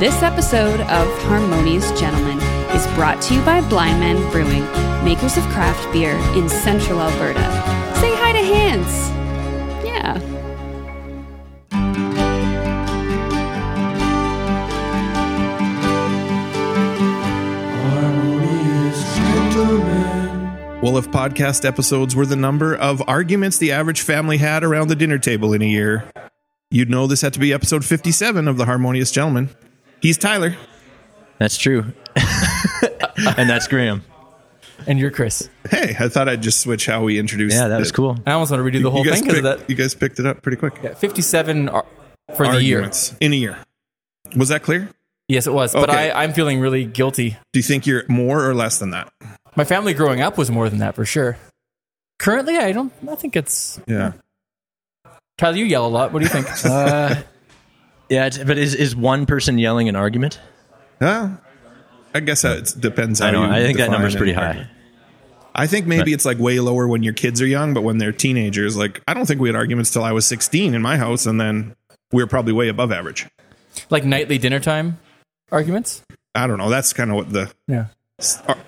This episode of Harmonious Gentlemen is brought to you by Blindman Brewing, makers of craft beer in central Alberta. Say hi to Hans. Yeah. Harmonious Gentlemen. Well, if podcast episodes were the number of arguments the average family had around the dinner table in a year, you'd know this had to be episode 57 of The Harmonious Gentleman. He's Tyler. That's true. and that's Graham. And you're Chris. Hey, I thought I'd just switch how we introduce. Yeah, that was it. cool. I almost want to redo the whole you guys thing because of picked- that. You guys picked it up pretty quick. Yeah, 57 ar- for the year. Arguments in a year. Was that clear? Yes, it was. But Okay. I, I'm feeling really guilty. Do you think you're more or less than that? My family growing up was more than that for sure. Currently, I don't. I think it's. Yeah. Tyler, you yell a lot. What do you think? Uh, yeah, it's, but is, is one person yelling an argument? Uh, I guess that it depends. How I know. you I think that number's an pretty high. I think maybe it's like way lower when your kids are young, but when they're teenagers, like I don't think we had arguments till I was 16 in my house, and then we were probably way above average. like nightly dinner time arguments? I don't know. That's kind of what the Yeah.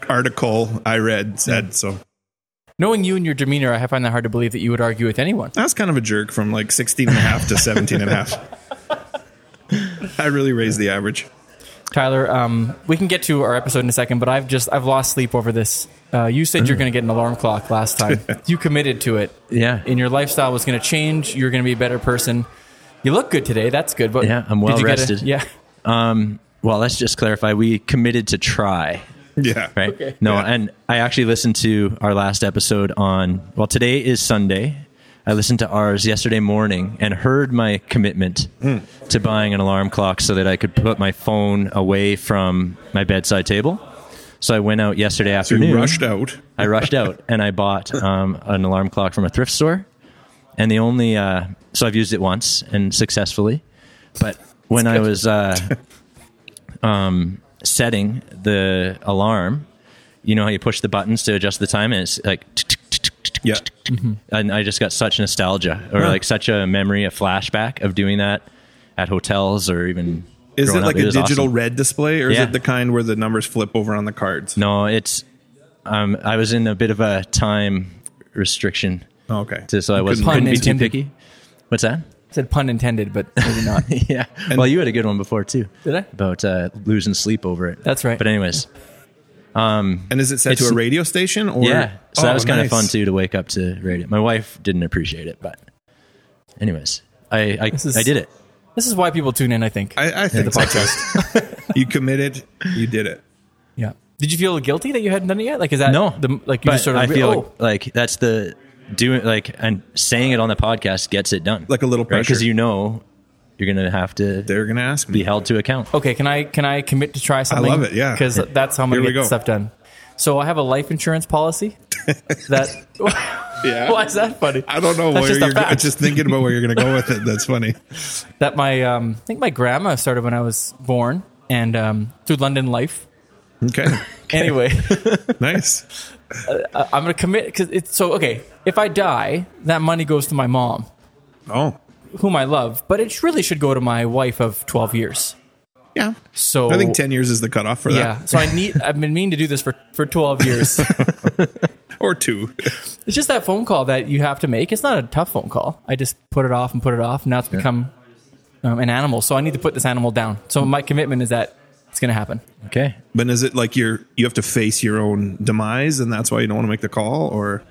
article I read said. So Knowing you and your demeanor, I find that hard to believe that you would argue with anyone. I was kind of a jerk from like 16 and a half to 17 and a half. I really raised the average. Tyler, um, we can get to our episode in a second, but I've just I've lost sleep over this. Uh, you said you're going to get an alarm clock last time. you committed to it. Yeah. and your lifestyle was going to change. You're going to be a better person. You look good today. That's good. But Yeah, I'm did well you get a- rested. yeah. Um, well, let's just clarify. We committed to try, Yeah. right? Okay. No, Yeah. and I actually listened to our last episode on, well, today is Sunday. I listened to ours yesterday morning and heard my commitment Hmm. to buying an alarm clock so that I could put my phone away from my bedside table. So I went out yesterday So you afternoon. rushed out. I rushed out and I bought um, an alarm clock from a thrift store. And the only, uh, so I've used it once and successfully. But when I was uh, um, setting the alarm, you know how you push the buttons to adjust the time and it's like, Yeah. and I just got such nostalgia or Huh. like such a memory, a flashback of doing that at hotels or even. Is it like up. a was digital awesome. red display, or is it the kind where the numbers flip over on the cards? No, it's. Um, I was in a bit of a time restriction Oh, okay. to, so I wasn't Pun couldn't be too intended. picky. What's that? I said pun intended, but maybe not. yeah. well, you had a good one before too. Did I? About uh, losing sleep over it. That's right. But anyways, Um, and is it set to a radio station? Or yeah. So that Oh, was kind of nice. fun too to wake up to radio. My wife didn't appreciate it, but anyways, I I, is- I did it. This is why people tune in. I think. I, I think the podcast. you committed. You did it. yeah. Did you feel guilty that you hadn't done it yet? Like, is that No, The, like you but just sort of I feel oh, like that's the doing like and saying it on the podcast gets it done. Like a little pressure because pressure. you know you're gonna have to They're gonna ask me. be held to account. okay. Can I can I commit to try something? I love it, yeah. Because that's how I'm gonna Here we get go. stuff done. So I have a life insurance policy. that Yeah. why is that funny? I don't know That's where just you're. go- fact. Just thinking about where you're gonna go with it. That's funny. that my um, I think my grandma started when I was born, and um, through London Life. Okay. Anyway, nice. I'm gonna commit because it's so okay. If I die, that money goes to my mom, Oh. Whom I love, but it really should go to my wife of 12 years. Yeah. So I think ten years is the cutoff for Yeah, that. so I need. I've been meaning to do this for for 12 years. Or two. it's just that phone call that you have to make. It's not a tough phone call. I just put it off and put it off. Now it's become um, an animal. So I need to put this animal down. So my commitment is that it's going to happen. Okay. But is it like you're you have to face your own demise, and that's why you don't want to make the call, or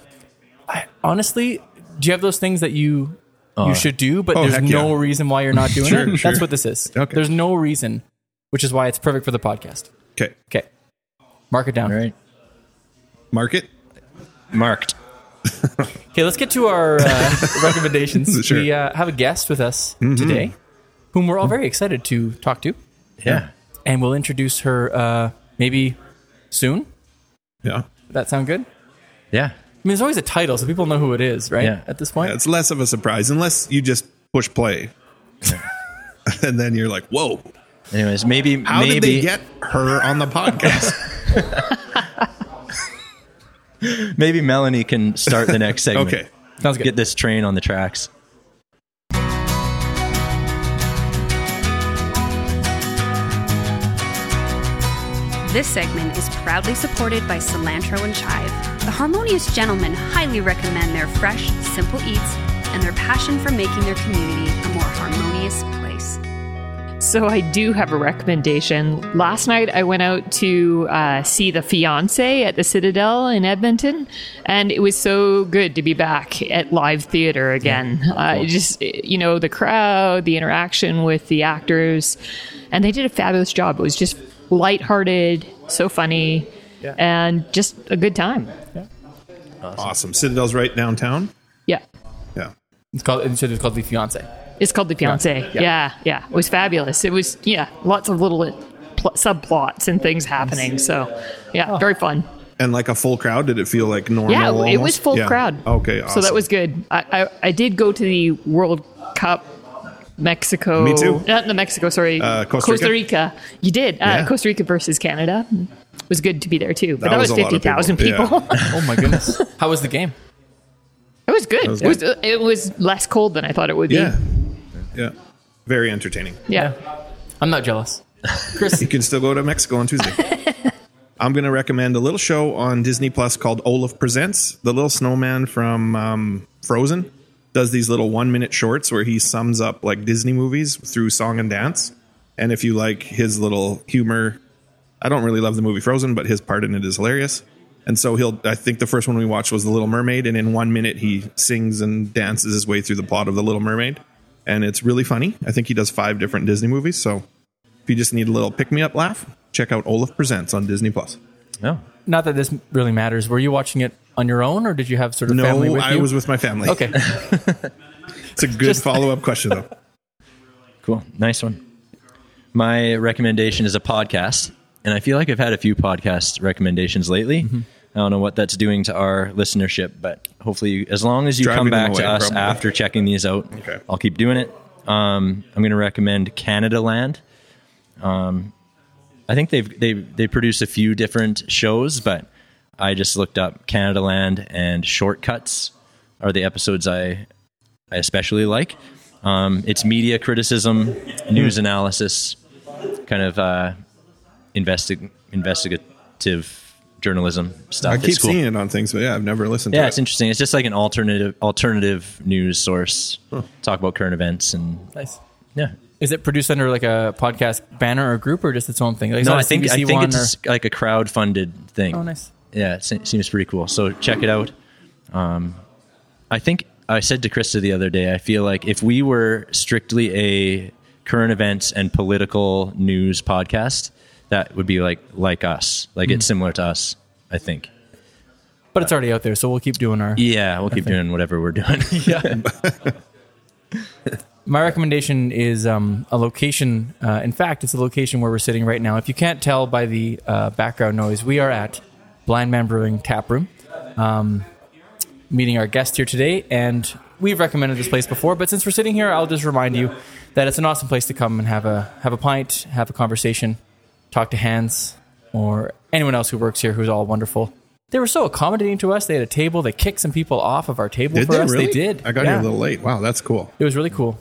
I, honestly, do you have those things that you you should do, but oh, there's no yeah. reason why you're not doing Sure, it? sure. That's what this is. Okay. There's no reason, which is why it's perfect for the podcast. okay, Okay, mark it down. All right. market. Marked. Okay, let's get to our uh, recommendations. Sure. We uh, have a guest with us today, whom we're all very excited to talk to, Yeah. and we'll introduce her uh, maybe soon. Yeah. Does that sound good? I mean, there's always a title, so people know who it is, right? Yeah. At this point, Yeah, It's less of a surprise unless you just push play, and then you're like, "Whoa, Anyways, maybe how maybe did they get her on the podcast?" maybe Melanie can start the next segment. okay, sounds good. Get this train on the tracks. This segment is proudly supported by Cilantro and Chive. The Harmonious Gentlemen highly recommend their fresh, simple eats and their passion for making their community a more harmonious place. So I do have a recommendation. Last night I went out to uh, see The Fiance at the Citadel in Edmonton, and it was so good to be back at live theater again. Uh, just you know the crowd, the interaction with the actors, and they did a fabulous job. It was just lighthearted, so funny, and just a good time. Awesome. Citadel's right downtown. Yeah. Yeah. It's called. It said it's called the fiance. It's called The Fiance. Yeah. Yeah. yeah, It was fabulous. It was, yeah, lots of little pl- subplots and things happening. So, yeah, oh. very fun. And like a full crowd, did it feel like normal? Yeah, it was full Yeah. crowd. Okay, So that was good. I, I, I did go to the World Cup Mexico. Me too. Not the Mexico, sorry. Uh, Costa Rica? You did. Uh, Yeah. Costa Rica versus Canada. It was good to be there too. But That that, was was, a lot of 50,000 people, people. yeah. Oh my goodness. How was the game? it was good. was it, was, it was less cold than I thought it would be. Yeah. Yeah. Very entertaining. Yeah. I'm not jealous. Chris, You can still go to Mexico on Tuesday. I'm going to recommend a little show on Disney Plus called Olaf Presents. The little snowman from um, Frozen does these little one minute shorts where he sums up like Disney movies through song and dance. And if you like his little humor, I don't really love the movie Frozen, but his part in it is hilarious. And so he'll, I think the first one we watched was The Little Mermaid. And in one minute, he sings and dances his way through the plot of The Little Mermaid. And it's really funny. I think he does five different Disney movies. So if you just need a little pick me up laugh, check out Olaf Presents on Disney Plus. No. not that this really matters. Were you watching it on your own, or did you have sort of family No, with I you? was with my family. Okay. It's a good follow up question, though. Cool. Nice one. My recommendation is a podcast. And I feel like I've had a few podcast recommendations lately. Mm-hmm. I don't know what that's doing to our listenership, but hopefully, you, as long as you Driving come them back to us probably. after checking these out, Okay. I'll keep doing it. Um, I'm going to recommend Canadaland. Um, I think they've they they produce a few different shows, but I just looked up Canadaland and Shortcuts are the episodes I I especially like. Um, it's media criticism, news analysis, kind of uh, investi- investigative journalism stuff. I keep cool. seeing it on things, but yeah, I've never listened to it. Yeah, to it's it. interesting. It's just like an alternative alternative news source. Talk about current events and nice. yeah. Is it produced under like a podcast banner or group, or just its own thing? Like, No, that a I think I think one, it's like a crowd funded thing. Oh, nice. Yeah, it seems pretty cool. So check it out. Um, I think I said to Krista the other day, I feel like if we were strictly a current events and political news podcast, that would be like like us. Like Hmm. it's similar to us. I think. But it's already out there, so we'll keep doing our. Yeah, we'll keep doing whatever we're doing. My recommendation is um, a location. Uh, in fact, it's a location where we're sitting right now. If you can't tell by the uh, background noise, we are at Blindman Brewing Tap Room, um, meeting our guest here today. And we've recommended this place before, but since we're sitting here, I'll just remind you that it's an awesome place to come and have a have a pint, have a conversation, talk to Hans or anyone else who works here, who's all wonderful. They were so accommodating to us. They had a table. They kicked some people off of our table Did for they us. really? They did. I got Yeah. here a little late. Wow, that's cool. It was really cool.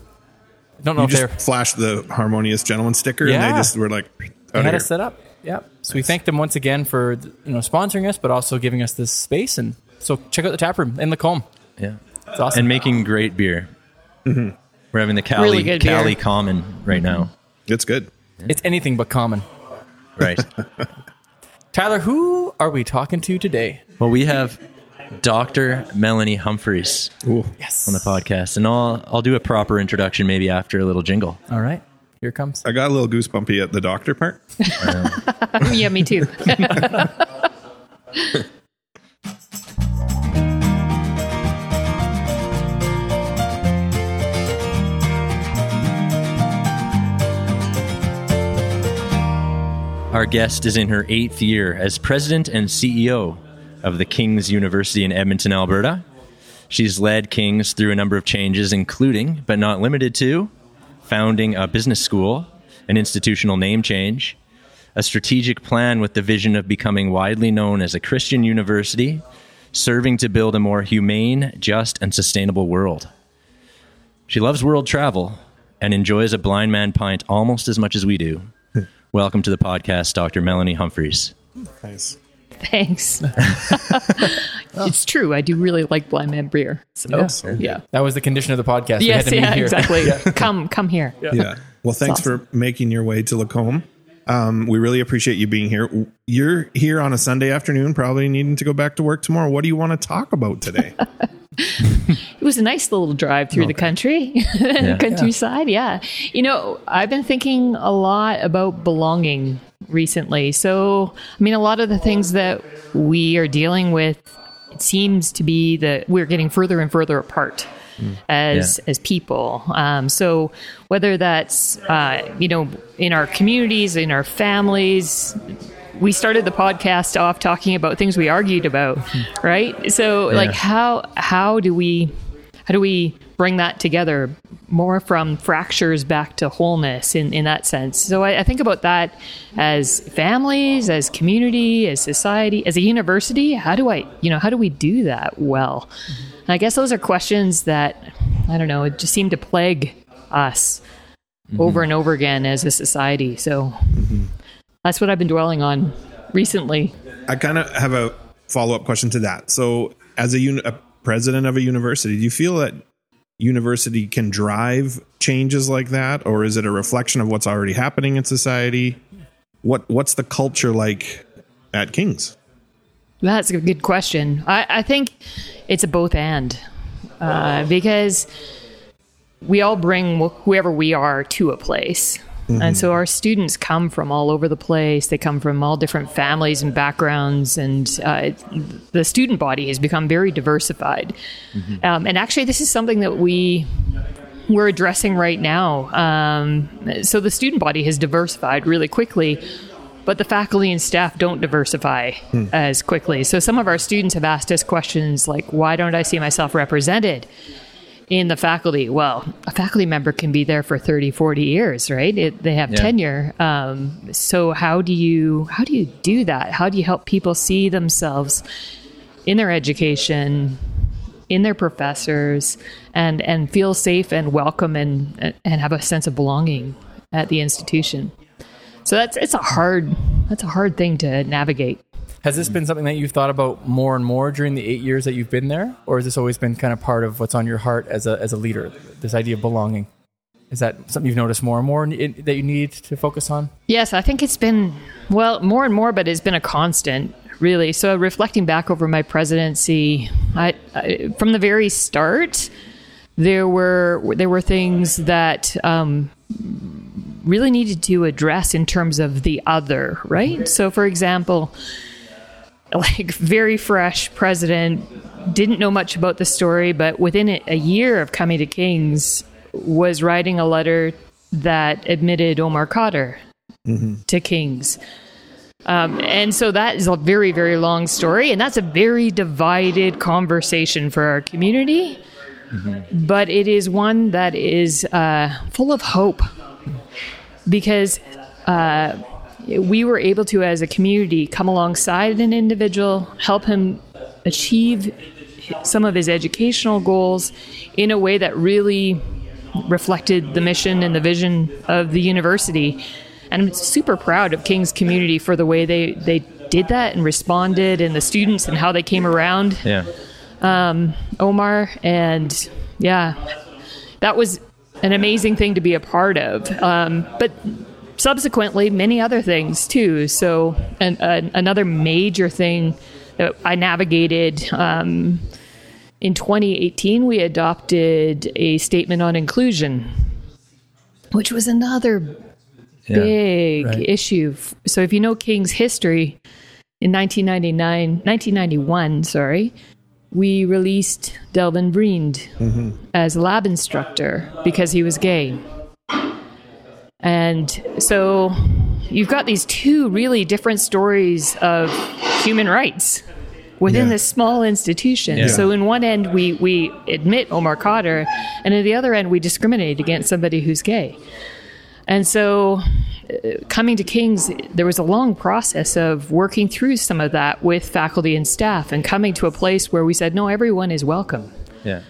I don't know You if they're flashed the harmonious gentleman sticker, and they just were like, they out had us set up. Yeah. So we thank them once again for you know sponsoring us, but also giving us this space. And so check out the tap room in Lacombe. yeah, It's awesome. and making great beer. Mm-hmm. We're having the Cali Really good beer. Cali Common right now. It's good. it's anything but common. Right. Tyler, who are we talking to today? well, we have Dr. Melanie Humphreys Ooh. Yes. on the podcast, and I'll I'll do a proper introduction maybe after a little jingle. All right. Here it comes. I got a little goosebumpy at the doctor part. yeah, me too. Our guest is in her eighth year as president and CEO of the King's University in Edmonton, Alberta. She's led King's through a number of changes, including, but not limited to, founding a business school, an institutional name change, a strategic plan with the vision of becoming widely known as a Christian university, serving to build a more humane, just, and sustainable world. She loves world travel and enjoys a Blindman pint almost as much as we do. welcome to the podcast, Dr. Melanie Humphreys. Nice. Thanks. it's true. I do really like Blindman Breer. So, yeah. That was the condition of the podcast. Yes, had to yeah, here. exactly. Come, come here. Yeah. yeah. Well, thanks for making your way to Lacombe. Um, we really appreciate you being here. You're here on a Sunday afternoon, probably needing to go back to work tomorrow. What do you want to talk about today? It was a nice little drive through the country, countryside. Yeah. You know, I've been thinking a lot about belonging recently. So, I mean, a lot of the things that we are dealing with, it seems to be that we're getting further and further apart. As Yeah. as people, um, so whether that's uh, you know in our communities, in our families, we started the podcast off talking about things we argued about, right? So like how how do we how do we bring that together more from fractures back to wholeness in, in that sense? So I, I think about that as families, as community, as society, as a university. How do I, you know, how do we do that well? And I guess those are questions that, I don't know, it just seem to plague us mm-hmm. over and over again as a society. So mm-hmm. that's what I've been dwelling on recently. I kind of have a follow up question to that. So, as a, uni- a president of a university, do you feel that university can drive changes like that, or is it a reflection of what's already happening in society? What What's the culture like at King's? That's a good question. I, I think it's a both and uh, because we all bring whoever we are to a place. And so our students come from all over the place. They come from all different families and backgrounds, and uh, the student body has become very diversified. Um, and actually, this is something that we we're addressing right now. Um, so the student body has diversified really quickly, but the faculty and staff don't diversify as quickly. So some of our students have asked us questions like, "Why don't I see myself represented?" In the faculty. Well a faculty member can be there for 30 40 years right? It, they have Yeah. tenure. Um, so how do you how do you do that? How do you help people see themselves in their education in their professors and and feel safe and welcome and and have a sense of belonging at the institution? So that's it's a hard that's a hard thing to navigate Has this been something that you've thought about more and more during the eight years that you've been there, or has this always been kind of part of what's on your heart as a as a leader? This idea of belonging. Is that something you've noticed more and more in, that you need to focus on? Yes, I think it's been, well, more and more, but it's been a constant, really. So, reflecting back over my presidency, I, I, from the very start, there were there were things that um, really needed to address in terms of the other, right? So, for example, like very fresh president didn't know much about the story but within a year of coming to kings was writing a letter that admitted omar Khadr to kings. Um, and so that is a very very long story and that's a very divided conversation for our community. But it is one that is uh, full of hope. Because uh, we were able to, as a community, come alongside an individual, help him achieve some of his educational goals in a way that really reflected the mission and the vision of the university. And I'm super proud of King's community for the way they, they did that and responded, and the students and how they came around Yeah. Um, Omar. And yeah, that was an amazing thing to be a part of. Um, but subsequently, many other things too. So, an, an, another major thing that I navigated. Um, in 2018, we adopted a statement on inclusion, which was another Yeah. big right. issue. So if you know King's history, in 1999, 1991, sorry, we released Delwin Vriend as a lab instructor because he was gay. And so you've got these two really different stories of human rights within Yeah. this small institution. Yeah. So in one end we we admit Omar Khadr, and in the other end we discriminate against somebody who's gay. And so, uh, coming to King's, there was a long process of working through some of that with faculty and staff and coming to a place where we said, no, everyone is welcome. Yeah.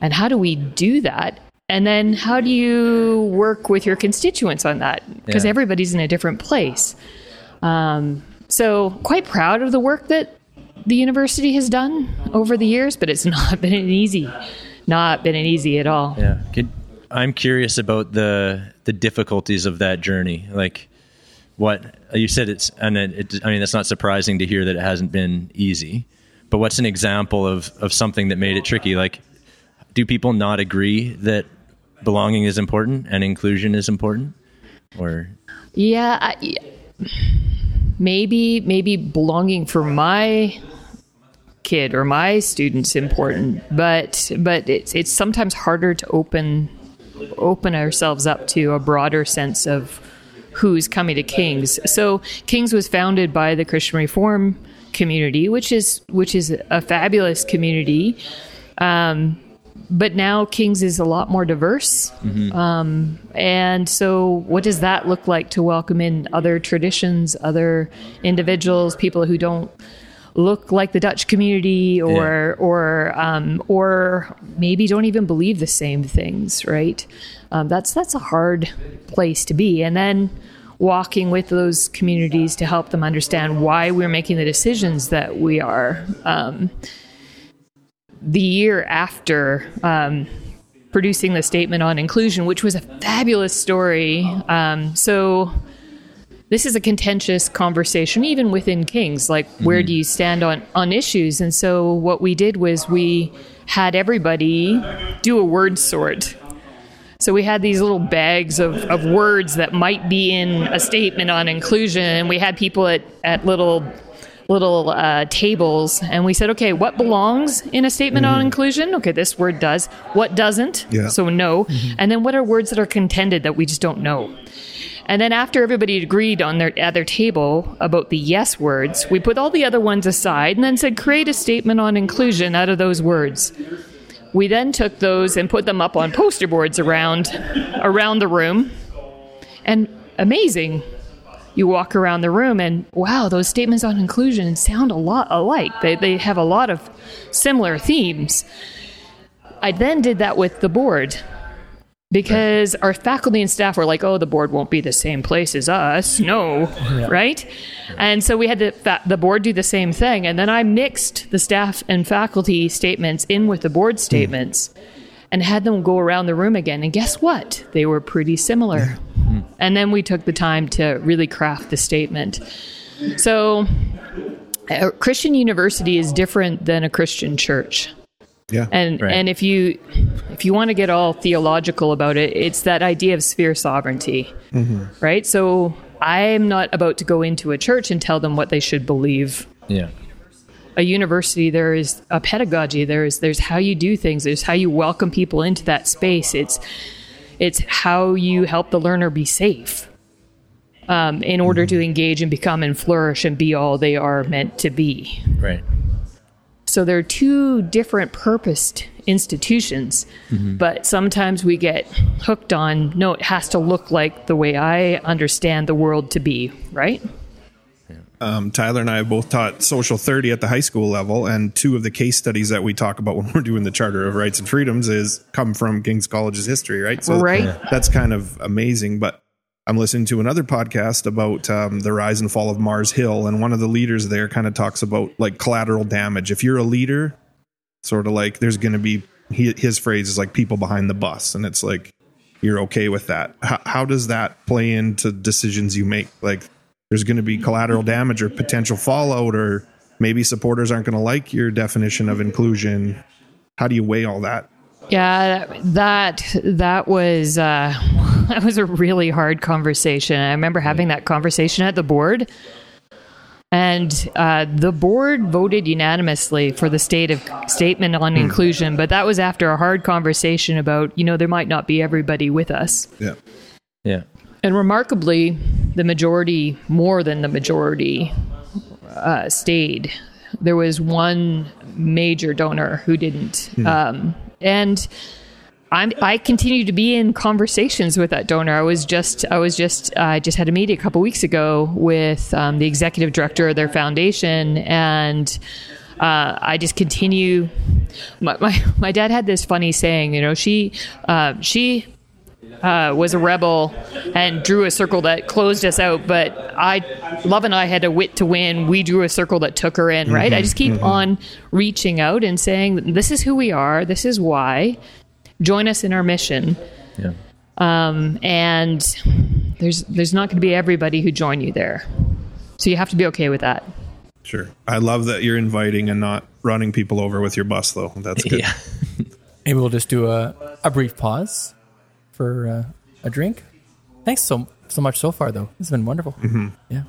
And how do we do that and then how do you work with your constituents on that? Because Yeah. everybody's in a different place. Um, so, quite proud of the work that the university has done over the years, but it's not been an easy, not been an easy at all. Yeah. Could, I'm curious about the the difficulties of that journey. Like what you said it's and it, it, I mean it's not surprising to hear that it hasn't been easy. But what's an example of of something that made it tricky? Like do people not agree that belonging is important and inclusion is important? Or Yeah, I, maybe maybe belonging for my kid or my students important, but but it's it's sometimes harder to open open ourselves up to a broader sense of who's coming to Kings. So Kings was founded by the Christian Reform community, which is which is a fabulous community. Um, but now Kings is a lot more diverse. Um, and so, what does that look like to welcome in other traditions, other individuals, people who don't look like the Dutch community, or or um, or maybe don't even believe the same things? Right? Um, that's that's a hard place to be. And then walking with those communities to help them understand why we're making the decisions that we are. The year after um, producing the statement on inclusion, which was a fabulous story. Um, so, this is a contentious conversation, even within Kings. Like, where do you stand on, on issues? And so, what we did was we had everybody do a word sort. So we had these little bags of, of words that might be in a statement on inclusion. And we had people at, at little little uh, tables, and we said, okay, what belongs in a statement on inclusion? Okay, this word does. What doesn't? Yeah. So no. And then what are words that are contended that we just don't know? And then after everybody agreed on their at their table about the yes words, we put all the other ones aside and then said, create a statement on inclusion out of those words. We then took those and put them up on poster boards around around the room. And amazing. You walk around the room and wow, those statements on inclusion sound a lot alike. They they have a lot of similar themes. I then did that with the board because our faculty and staff were like, "Oh, the board won't be the same place as us." No, right? And so we had the fa- the board do the same thing, and then I mixed the staff and faculty statements in with the board hmm. statements, and had them go around the room again. And guess what? They were pretty similar. And then we took the time to really craft the statement. So, a Christian university is different than a Christian church Yeah. and Right. and if you if you want to get all theological about it it's that idea of sphere sovereignty mm-hmm. right so i'm not about to go into a church and tell them what they should believe yeah. a university there is a pedagogy there's there's how you do things there's how you welcome people into that space it's it's how you help the learner be safe um, in order to engage and become and flourish and be all they are meant to be Right. so they're two different purposed institutions, but sometimes we get hooked on no, it has to look like the way I understand the world to be, right? Um, Tyler and I have both taught social 30 at the high school level, and two of the case studies that we talk about when we're doing the Charter of Rights and Freedoms is come from King's College's history, right? So Right. That's kind of amazing. But I'm listening to another podcast about um, the rise and fall of Mars Hill, and one of the leaders there kind of talks about like collateral damage. If you're a leader, sort of like there's going to be he, his phrase is like people behind the bus, and it's like you're okay with that. How, how does that play into decisions you make? Like there's going to be collateral damage or potential fallout, or maybe supporters aren't going to like your definition of inclusion. How do you weigh all that? Yeah, that that was uh, that was a really hard conversation. I remember having that conversation at the board, and uh, the board voted unanimously for the state of statement on inclusion. But that was after a hard conversation about you know there might not be everybody with us. Yeah. Yeah. And remarkably, the majority, more than the majority, uh, stayed. There was one major donor who didn't. Um, and I'm, I continue to be in conversations with that donor. I was just, I was just, I just had a meeting a couple weeks ago with um, the executive director of their foundation, and uh, I just continue. My, my my dad had this funny saying, you know, she uh, she uh, was a rebel and drew a circle that closed us out. But I, Love and I had a wit to win. We drew a circle that took her in, right? I just keep on reaching out and saying, this is who we are. This is why. Join us in our mission. Yeah. Um, and there's there's not going to be everybody who join you there. So you have to be okay with that. Sure. I love that you're inviting and not running people over with your bus, though. That's good. Yeah. Maybe we'll just do a, a brief pause for uh, a drink. Thanks so so much so far, though. This has been wonderful. Yeah.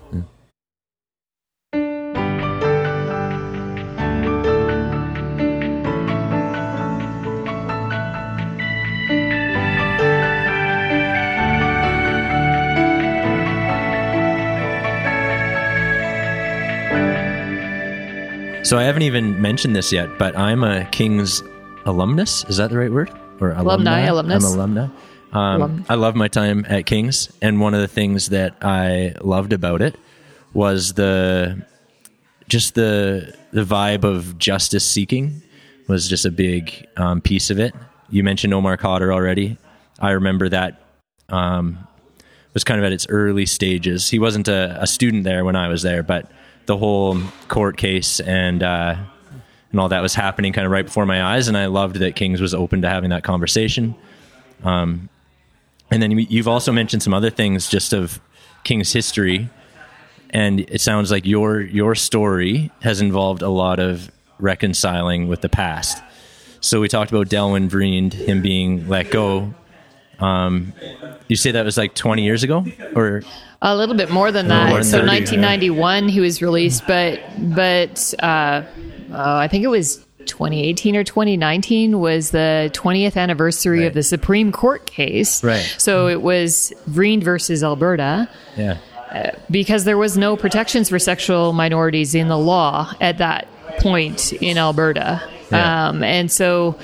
So I haven't even mentioned this yet, but I'm a King's alumnus. Is that the right word? Or Alumni, alumnus. I'm alumni. Um, Alum. I love my time at King's, and one of the things that I loved about it was the just the the vibe of justice seeking was just a big um, piece of it. You mentioned Omar Khadr already. I remember that um, was kind of at its early stages. He wasn't a, a student there when I was there, but the whole court case and uh, and all that was happening kind of right before my eyes, and I loved that Kings was open to having that conversation. Um, and then you- you've also mentioned some other things just of King's history, and it sounds like your your story has involved a lot of reconciling with the past. So we talked about Delwin Vriend, him being let go. Um, you say that was like 20 years ago, or A little bit more than more that. than so 30, 1991, he was released, but but uh, uh, I think it was 2018 or 2019 was the 20th anniversary Right. of the Supreme Court case. Right. So it was Vriend versus Alberta yeah, because there was no protections for sexual minorities in the law at that point in Alberta. Yeah. Um, and so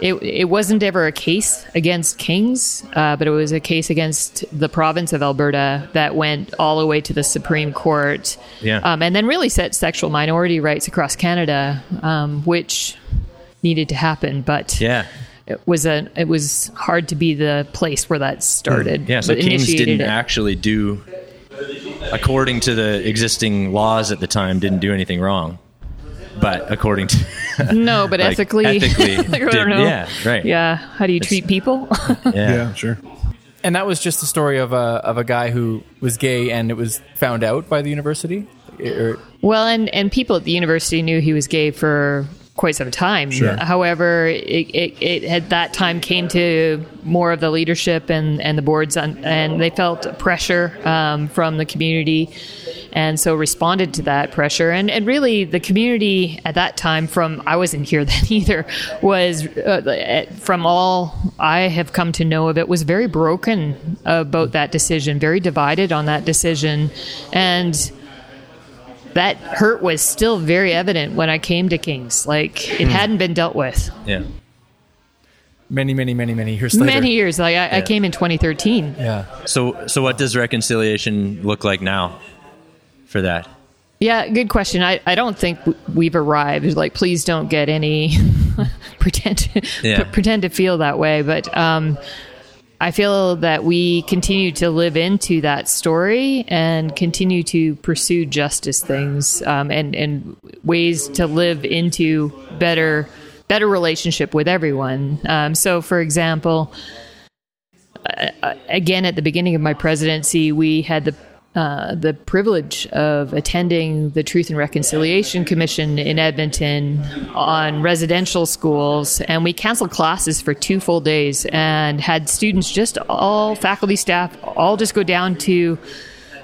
it, it wasn't ever a case against Kings, uh, but it was a case against the province of Alberta that went all the way to the Supreme Court. Yeah. Um, and then really set sexual minority rights across Canada, um, which needed to happen. But yeah, it was a it was hard to be the place where that started. yeah. So Kings didn't it. actually do, according to the existing laws at the time, didn't do anything wrong. But according to No, but like, ethically, ethically, like, I did- don't know. yeah, right. Yeah, how do you treat people? yeah, Yeah, sure. And that was just the story of a of a guy who was gay and it was found out by the university. Or, well, and and people at the university knew he was gay for quite some time. However, it, it, it at that time came to more of the leadership and and the boards, on, and they felt pressure um, from the community. And so responded to that pressure, and and really the community at that time, from I wasn't here then either, was uh, from all I have come to know of it, was very broken about that decision, very divided on that decision, and that hurt was still very evident when I came to Kings. Like it hadn't been dealt with yeah. many, many, many, many years later. many years. Like I, I came in 2013. Yeah. So, so what does reconciliation look like now for that? Yeah, good question. I, I don't think we've arrived. Like, please don't get any pretend Yeah. pretend to feel that way. But um, I feel that we continue to live into that story and continue to pursue justice things um, and and ways to live into better better relationship with everyone. Um, so, for example, uh, again at the beginning of my presidency, we had the uh, the privilege of attending the Truth and Reconciliation Commission in Edmonton on residential schools, and we canceled classes for two full days and had students, just all faculty, staff, all just go down to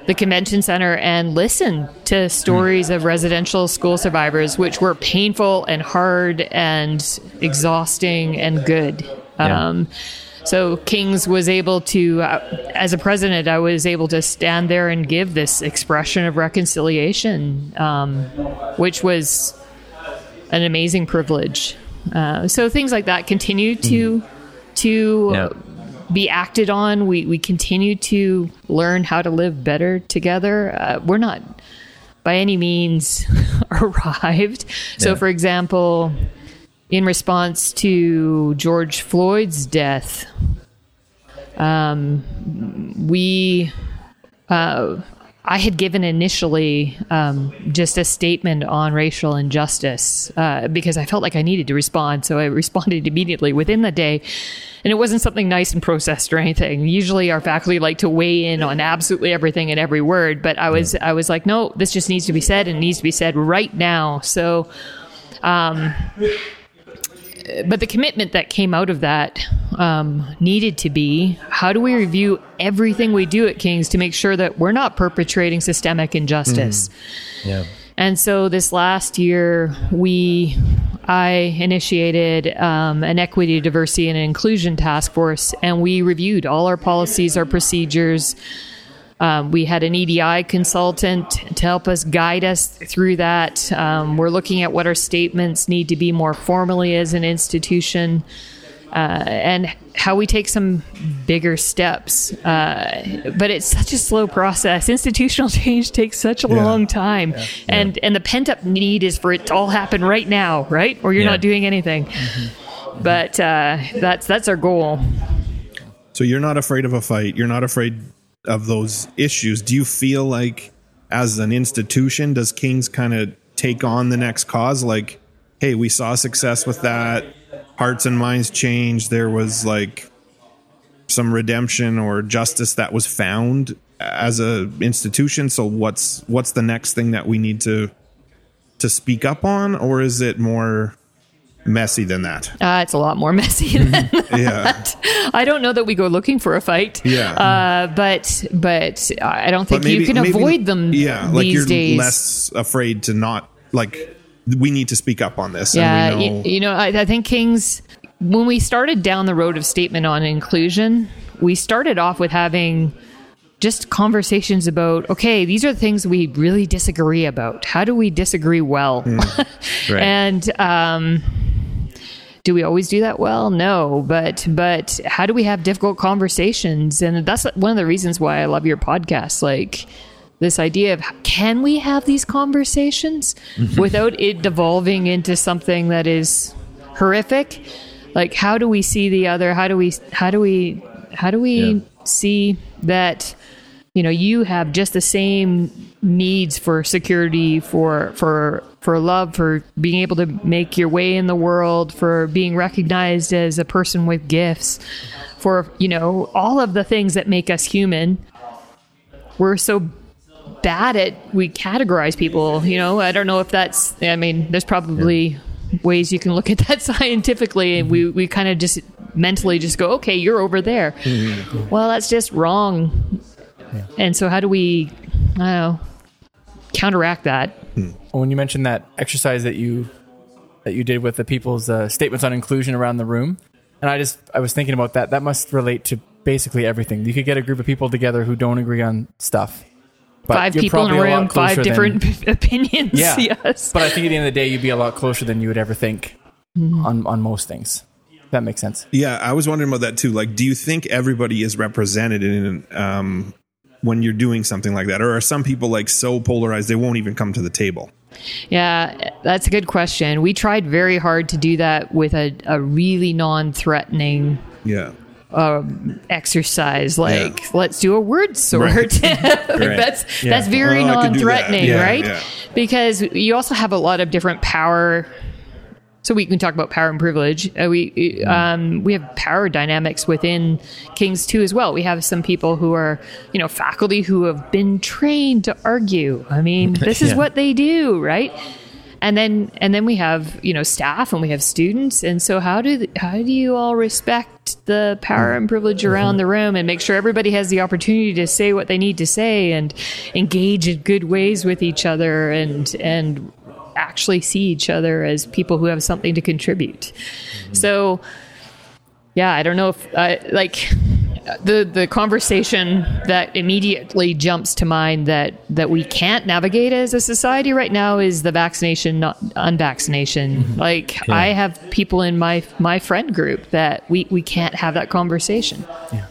the convention center and listen to stories of residential school survivors, which were painful and hard and exhausting and good. Yeah. So Kings was able to, uh, as a president, I was able to stand there and give this expression of reconciliation, um, which was an amazing privilege. Uh, so things like that continue to to Yeah. be acted on. We we continue to learn how to live better together. Uh, we're not by any means arrived. So, Yeah. for example, in response to George Floyd's death, um, we, uh, I had given initially um, just a statement on racial injustice uh, because I felt like I needed to respond. So I responded immediately within the day. And it wasn't something nice and processed or anything. Usually our faculty like to weigh in on absolutely everything and every word. But I was, I was like, no, this just needs to be said and needs to be said right now. So, um, but the commitment that came out of that um, needed to be how do we review everything we do at King's to make sure that we're not perpetrating systemic injustice? Yeah. And so this last year, we, I initiated um, an equity, diversity, and inclusion task force, and we reviewed all our policies, our procedures. Um, we had an EDI consultant to help us guide us through that. Um, we're looking at what our statements need to be more formally as an institution. Uh, and how we take some bigger steps. Uh, but it's such a slow process. Institutional change takes such a Yeah. long time, and and the pent up need is for it to all happen right now, right? Or you're Yeah. not doing anything. But uh, that's that's our goal. So you're not afraid of a fight. You're not afraid of those issues. Do you feel like, as an institution, does Kings kind of take on the next cause? Like, hey, we saw success with that. Hearts and minds changed. There was like some redemption or justice that was found as a institution. So what's what's the next thing that we need to to speak up on, or is it more messy than that? Uh, it's a lot more messy than Yeah. that. I don't know that we go looking for a fight. Yeah. Uh, but but I don't think maybe you can maybe- avoid them. Yeah, like you're days. less afraid to not like. We need to speak up on this. Yeah, and we you, know, you know, I, I think Kings, when we started down the road of statement on inclusion, we started off with having just conversations about okay, these are the things we really disagree about. How do we disagree well? Right. and um, do we always do that well? No, but but how do we have difficult conversations? And that's one of the reasons why I love your podcast. Like this idea of can we have these conversations without it devolving into something that is horrific? Like how do we see the other? How do we how do we how do we Yeah. see that you know you have just the same needs for security for for for love for being able to make your way in the world for being recognized as a person with gifts for you know all of the things that make us human. We're so bad at we categorize people you know? I don't know if that's i mean there's probably ways you can look at that scientifically. And we we kind of just mentally just go okay you're over there. Mm-hmm. Well that's just wrong and so how do we i don't know counteract that when you mentioned that exercise that you that you did with the people's uh, statements on inclusion around the room, and I just I was thinking about that. That must relate to basically everything. You could get a group of people together who don't agree on stuff. but five people in a room closer five than- different opinions yeah. yes But I think at the end of the day, you'd be a lot closer than you would ever think Mm-hmm. on on most things. That makes sense. yeah, I was wondering about that too. Like, do you think everybody is represented in um, when you're doing something like that, or are some people like so polarized they won't even come to the table? Yeah, that's a good question. We tried very hard to do that with a, a really non threatening Yeah, um, exercise. Like, let's do a word sort. Right. Like, That's that's very Oh, non-threatening that. Yeah, right? yeah. Because you also have a lot of different power. So we can talk about power and privilege. Uh, we um, we have power dynamics within Kings too as well. We have some people who are you know faculty who have been trained to argue. I mean, this is Yeah. what they do, right? and then and then we have you know staff and we have students and so how do how do you all respect the power and privilege around the room and make sure everybody has the opportunity to say what they need to say and engage in good ways with each other and and actually see each other as people who have something to contribute. So yeah i don't know if uh, like the the conversation that immediately jumps to mind that that we can't navigate as a society right now is the vaccination not unvaccination. Like i have people in my my friend group that we we can't have that conversation. Yeah.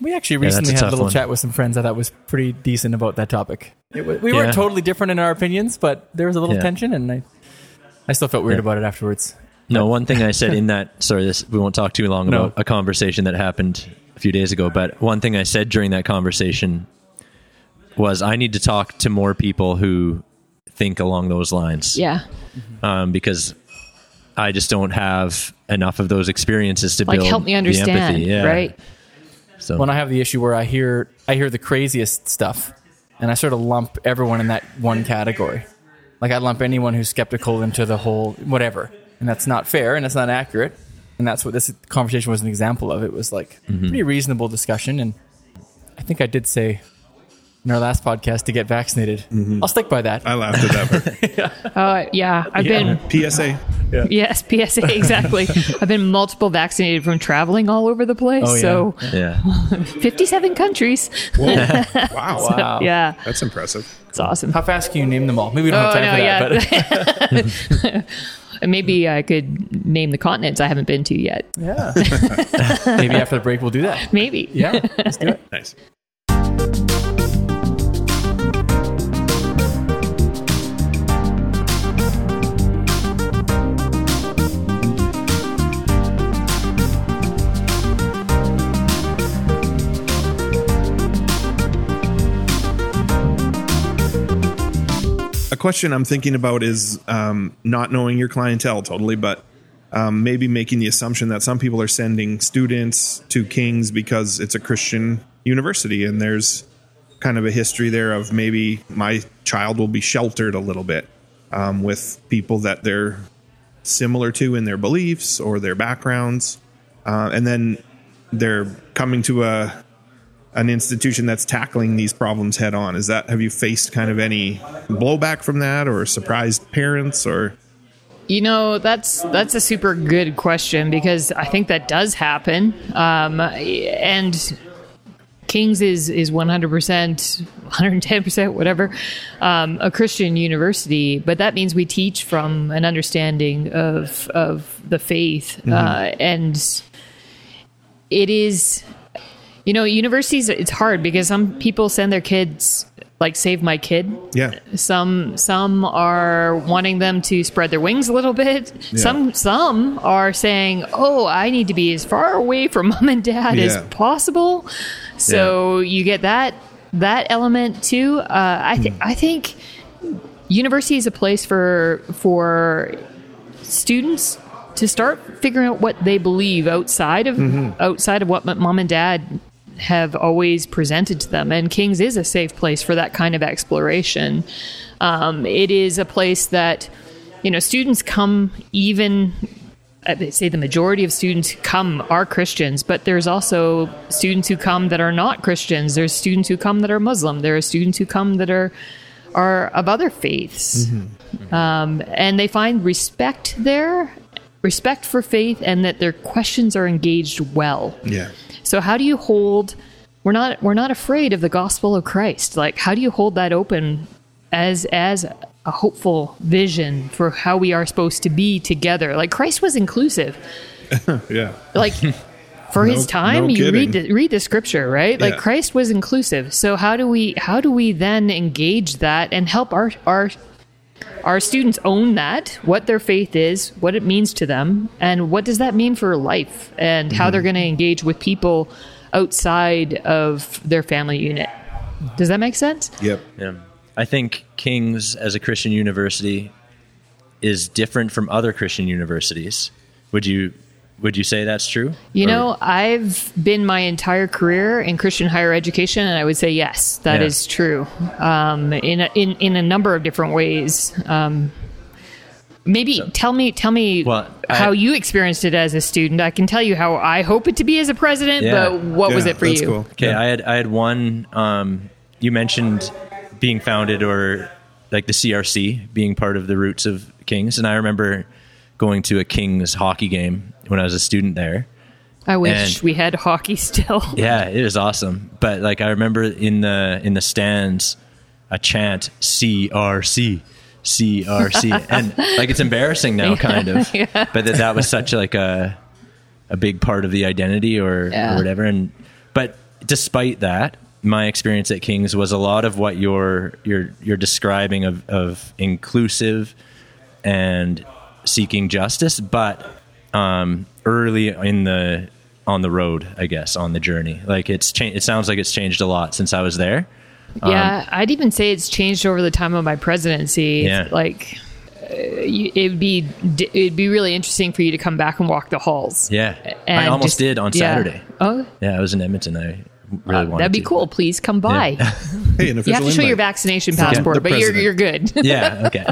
We actually that's a recently had a little one. chat with some friends that that was pretty decent about that topic. It wa- we weren't totally different in our opinions, but there was a little Yeah. tension, and I, I still felt weird Yeah. about it afterwards. No, one thing I said in that sorry, this we won't talk too long No. about a conversation that happened a few days ago, but one thing I said during that conversation was I need to talk to more people who think along those lines. Yeah. Um, because I just don't have enough of those experiences to Like build help me the understand, empathy. Yeah. right? So When I have the issue where I hear I hear the craziest stuff, and I sort of lump everyone in that one category. Like I lump anyone who's skeptical into the whole whatever, and that's not fair and that's not accurate. And that's what this conversation was an example of. It was like mm-hmm. pretty reasonable discussion, and I think I did say in our last podcast to get vaccinated. I'll stick by that. I laughed at that. part. Uh, yeah. I've been PSA. yes, PSA exactly. I've been multiple vaccinated from traveling all over the place. Oh, yeah. So yeah. 57 countries. Whoa. wow. Wow. Yeah, That's impressive. it's awesome. How fast can you name them all? Maybe we don't Oh have time no, for that. yeah. Maybe I could name the continents I haven't been to yet. Yeah, maybe after the break we'll do that. Maybe. Yeah, let's do it. Nice. Question I'm thinking about is um, not knowing your clientele totally, but um, maybe making the assumption that some people are sending students to King's because it's a Christian university and there's kind of a history there of maybe my child will be sheltered a little bit um, with people that they're similar to in their beliefs or their backgrounds. Uh, and then they're coming to a an institution that's tackling these problems head on. Is that have you faced kind of any blowback from that or surprised parents or You know, that's that's a super good question because I think that does happen. Um, and King's is is 100%, 110%, whatever, um, a Christian university, but that means we teach from an understanding of of the faith, uh, and it is, you know, universities. It's hard because some people send their kids like save my kid yeah. some some are wanting them to spread their wings a little bit. Yeah. Some some are saying, "Oh, I need to be as far away from mom and dad as Yeah. possible." So you get that that element too. Uh, I think I think university is a place for for students to start figuring out what they believe outside of outside of what mom and dad have always presented to them. And King's is a safe place for that kind of exploration. Um, it is a place that you know students come even I'd say the majority of students who come are Christians, but there's also students who come that are not Christians. There's students who come that are Muslim. There are students who come that are are of other faiths, um, and they find respect there, respect for faith, and that their questions are engaged well. Yeah. So how do you hold we're not we're not afraid of the gospel of Christ. Like how do you hold that open as as a hopeful vision for how we are supposed to be together? Like Christ was inclusive. Yeah. Like for his time, no you read the, read the scripture, right? Like Yeah. Christ was inclusive. So how do we how do we then engage that and help our our our students own that, what their faith is, what it means to them, and what does that mean for life, and how Mm-hmm. they're going to engage with people outside of their family unit. Does that make sense? Yep. Yeah. I think King's as a Christian university is different from other Christian universities. Would you would you say that's true? You Or- know, I've been my entire career in Christian higher education, and I would say yes, that Yeah. is true. Um, in a, in in a number of different ways. Um, maybe tell me tell me Well, I- how you experienced it as a student. I can tell you how I hope it to be as a president, Yeah. but what was it for that's you? Cool. Okay, Yeah. I had I had one. Um, you mentioned being founded or like the CRC being part of the roots of Kings, and I remember going to a Kings hockey game when I was a student there. I wish And- we had hockey still. Yeah, it was awesome. But like I remember in the in the stands, a chant CRC. CRC and like it's embarrassing now kind of but that that was such like a a big part of the identity or, Yeah. or whatever and but despite that my experience at Kings was a lot of what you're you're you're describing of, of inclusive and seeking justice, but um, early in the on the road, I guess, on the journey. Like it's changed. It sounds like it's changed a lot since I was there. Yeah, I'd even say it's changed over the time of my presidency. Yeah. Like, uh, you- it'd be it'd be really interesting for you to come back and walk the halls. Yeah, I almost just- did on yeah. Saturday. Oh, Yeah, I was in Edmonton. I really wanted. that'd be to. cool. Please come by. Hey, an You have to show your vaccination the passport, but you're you're good. Yeah. Okay.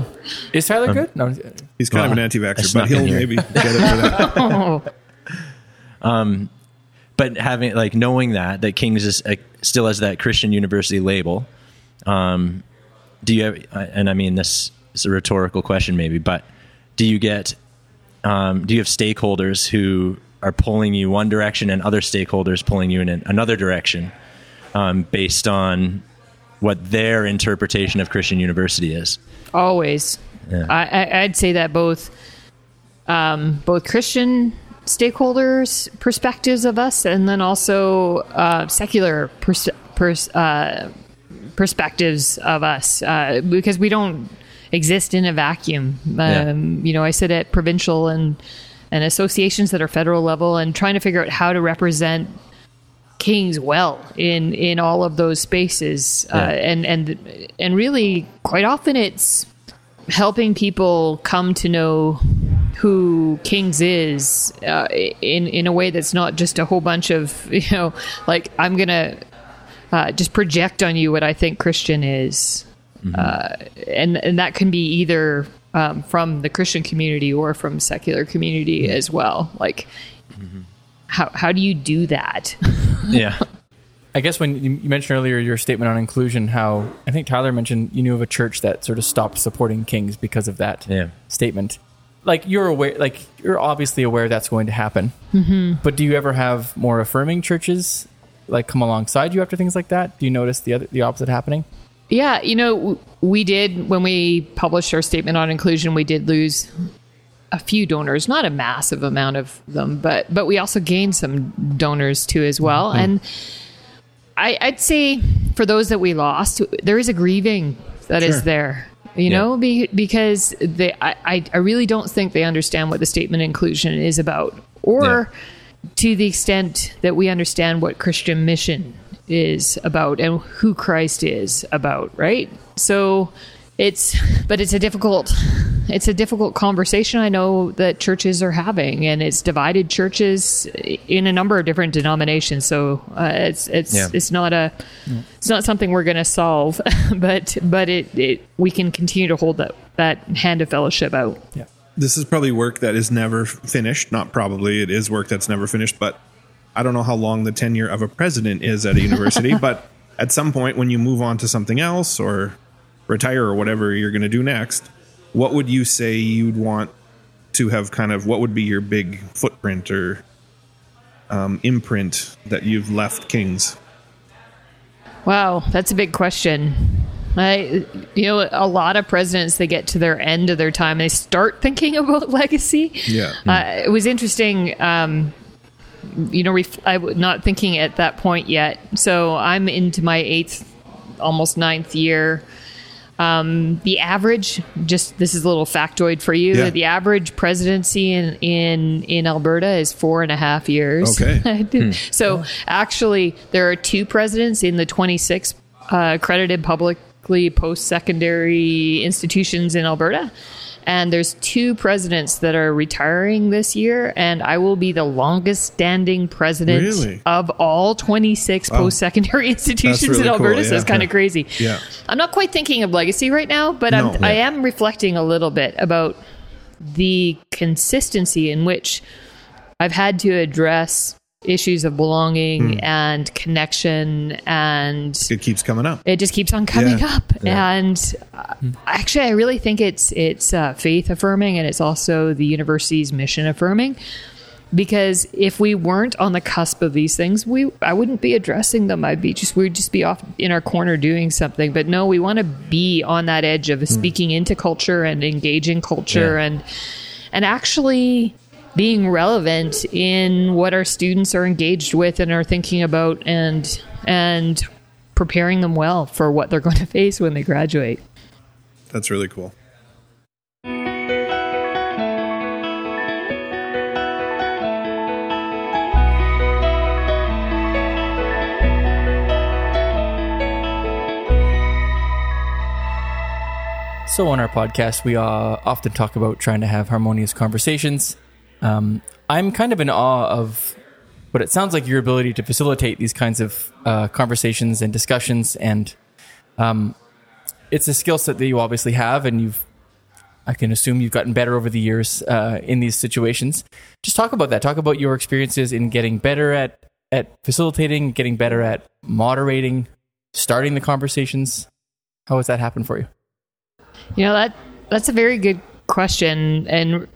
Is Tyler good? No. He's kind of an anti-vaxxer, but he'll maybe get it for that. oh, but having like knowing that that Kings is uh, still has that Christian university label, um, do you have? uh, And I mean this is a rhetorical question, maybe, but do you get? Um, do you have stakeholders who are pulling you one direction and other stakeholders pulling you in another direction, um, based on what their interpretation of Christian university is? always. Yeah. I, I'd say that both um, both Christian stakeholders' perspectives of us, and then also uh, secular pers- pers- uh, perspectives of us, uh, because we don't exist in a vacuum. Um, You know, I sit at provincial and and associations that are federal level, and trying to figure out how to represent kings well in in all of those spaces. Uh, and and and really quite often it's helping people come to know who kings is uh, in in a way that's not just a whole bunch of you know like i'm gonna uh, just project on you what i think christian is. Uh, and and that can be either um, from the christian community or from secular community as well like how how do you do that Yeah. I guess when you you mentioned earlier your statement on inclusion, how I think Tyler mentioned you knew of a church that sort of stopped supporting Kings because of that Yeah. statement. Like you're aware, like you're obviously aware that's going to happen. Mm-hmm. But do you ever have more affirming churches like come alongside you after things like that? Do you notice the other the opposite happening? Yeah, you know, we did when we published our statement on inclusion, we did lose a few donors, not a massive amount of them, but but we also gained some donors too as well. Hmm. And I, I'd say for those that we lost, there is a grieving that is Sure. there. You Yeah. know, be, because they, I, I, I really don't think they understand what the statement inclusion is about, or to the extent that we understand what Christian mission is about and who Christ is about, right? So it's but it's a difficult it's a difficult conversation I know that churches are having and it's divided churches in a number of different denominations. So uh, it's it's Yeah. it's not a it's not something we're going to solve, but but it, it we can continue to hold that that hand of fellowship out. Yeah this is probably work that is never finished. Not probably, it is work that's never finished. But I don't know how long the tenure of a president is at a university. but at some point, when you move on to something else or retire or whatever you're going to do next, what would you say you'd want to have kind of what would be your big footprint or um, imprint that you've left Kings? Wow, that's a big question. I, you know, a lot of presidents they get to their end of their time, they start thinking about legacy. Yeah. uh, it was interesting. Um, you know, ref- I w- not thinking at that point yet. So I'm into my eighth, almost ninth year. Um, the average, just this is a little factoid for you. Yeah. The average presidency in in in Alberta is four and a half years. Okay. So actually, there are two presidents in the 26 uh, accredited publicly post-secondary institutions in Alberta. And there's two presidents that are retiring this year, and I will be the longest standing president Really? of all 26 post secondary institutions really in Alberta. cool, So it's kind of crazy. Yeah. I'm not quite thinking of legacy right now, but No. I'm, I am reflecting a little bit about the consistency in which I've had to address issues of belonging Hmm. and connection and It keeps coming up. it just keeps on coming Yeah. up and uh, actually i really think it's it's uh, faith affirming and it's also the university's mission affirming because if we weren't on the cusp of these things we i wouldn't be addressing them i'd be just we'd just be off in our corner doing something but no we want to be on that edge of speaking into culture and engaging culture Yeah. and and actually being relevant in what our students are engaged with and are thinking about and and preparing them well for what they're going to face when they graduate. That's really cool. So, on our podcast, we uh, often talk about trying to have harmonious conversations. Um, I'm kind of in awe of what it sounds like your ability to facilitate these kinds of uh, conversations and discussions. And um, it's a skill set that you obviously have, and you've, I can assume you've gotten better over the years uh, in these situations. Just talk about that. Talk about your experiences in getting better at, at facilitating, getting better at moderating, starting the conversations. How has that happened for you? You know that that's a very good question, and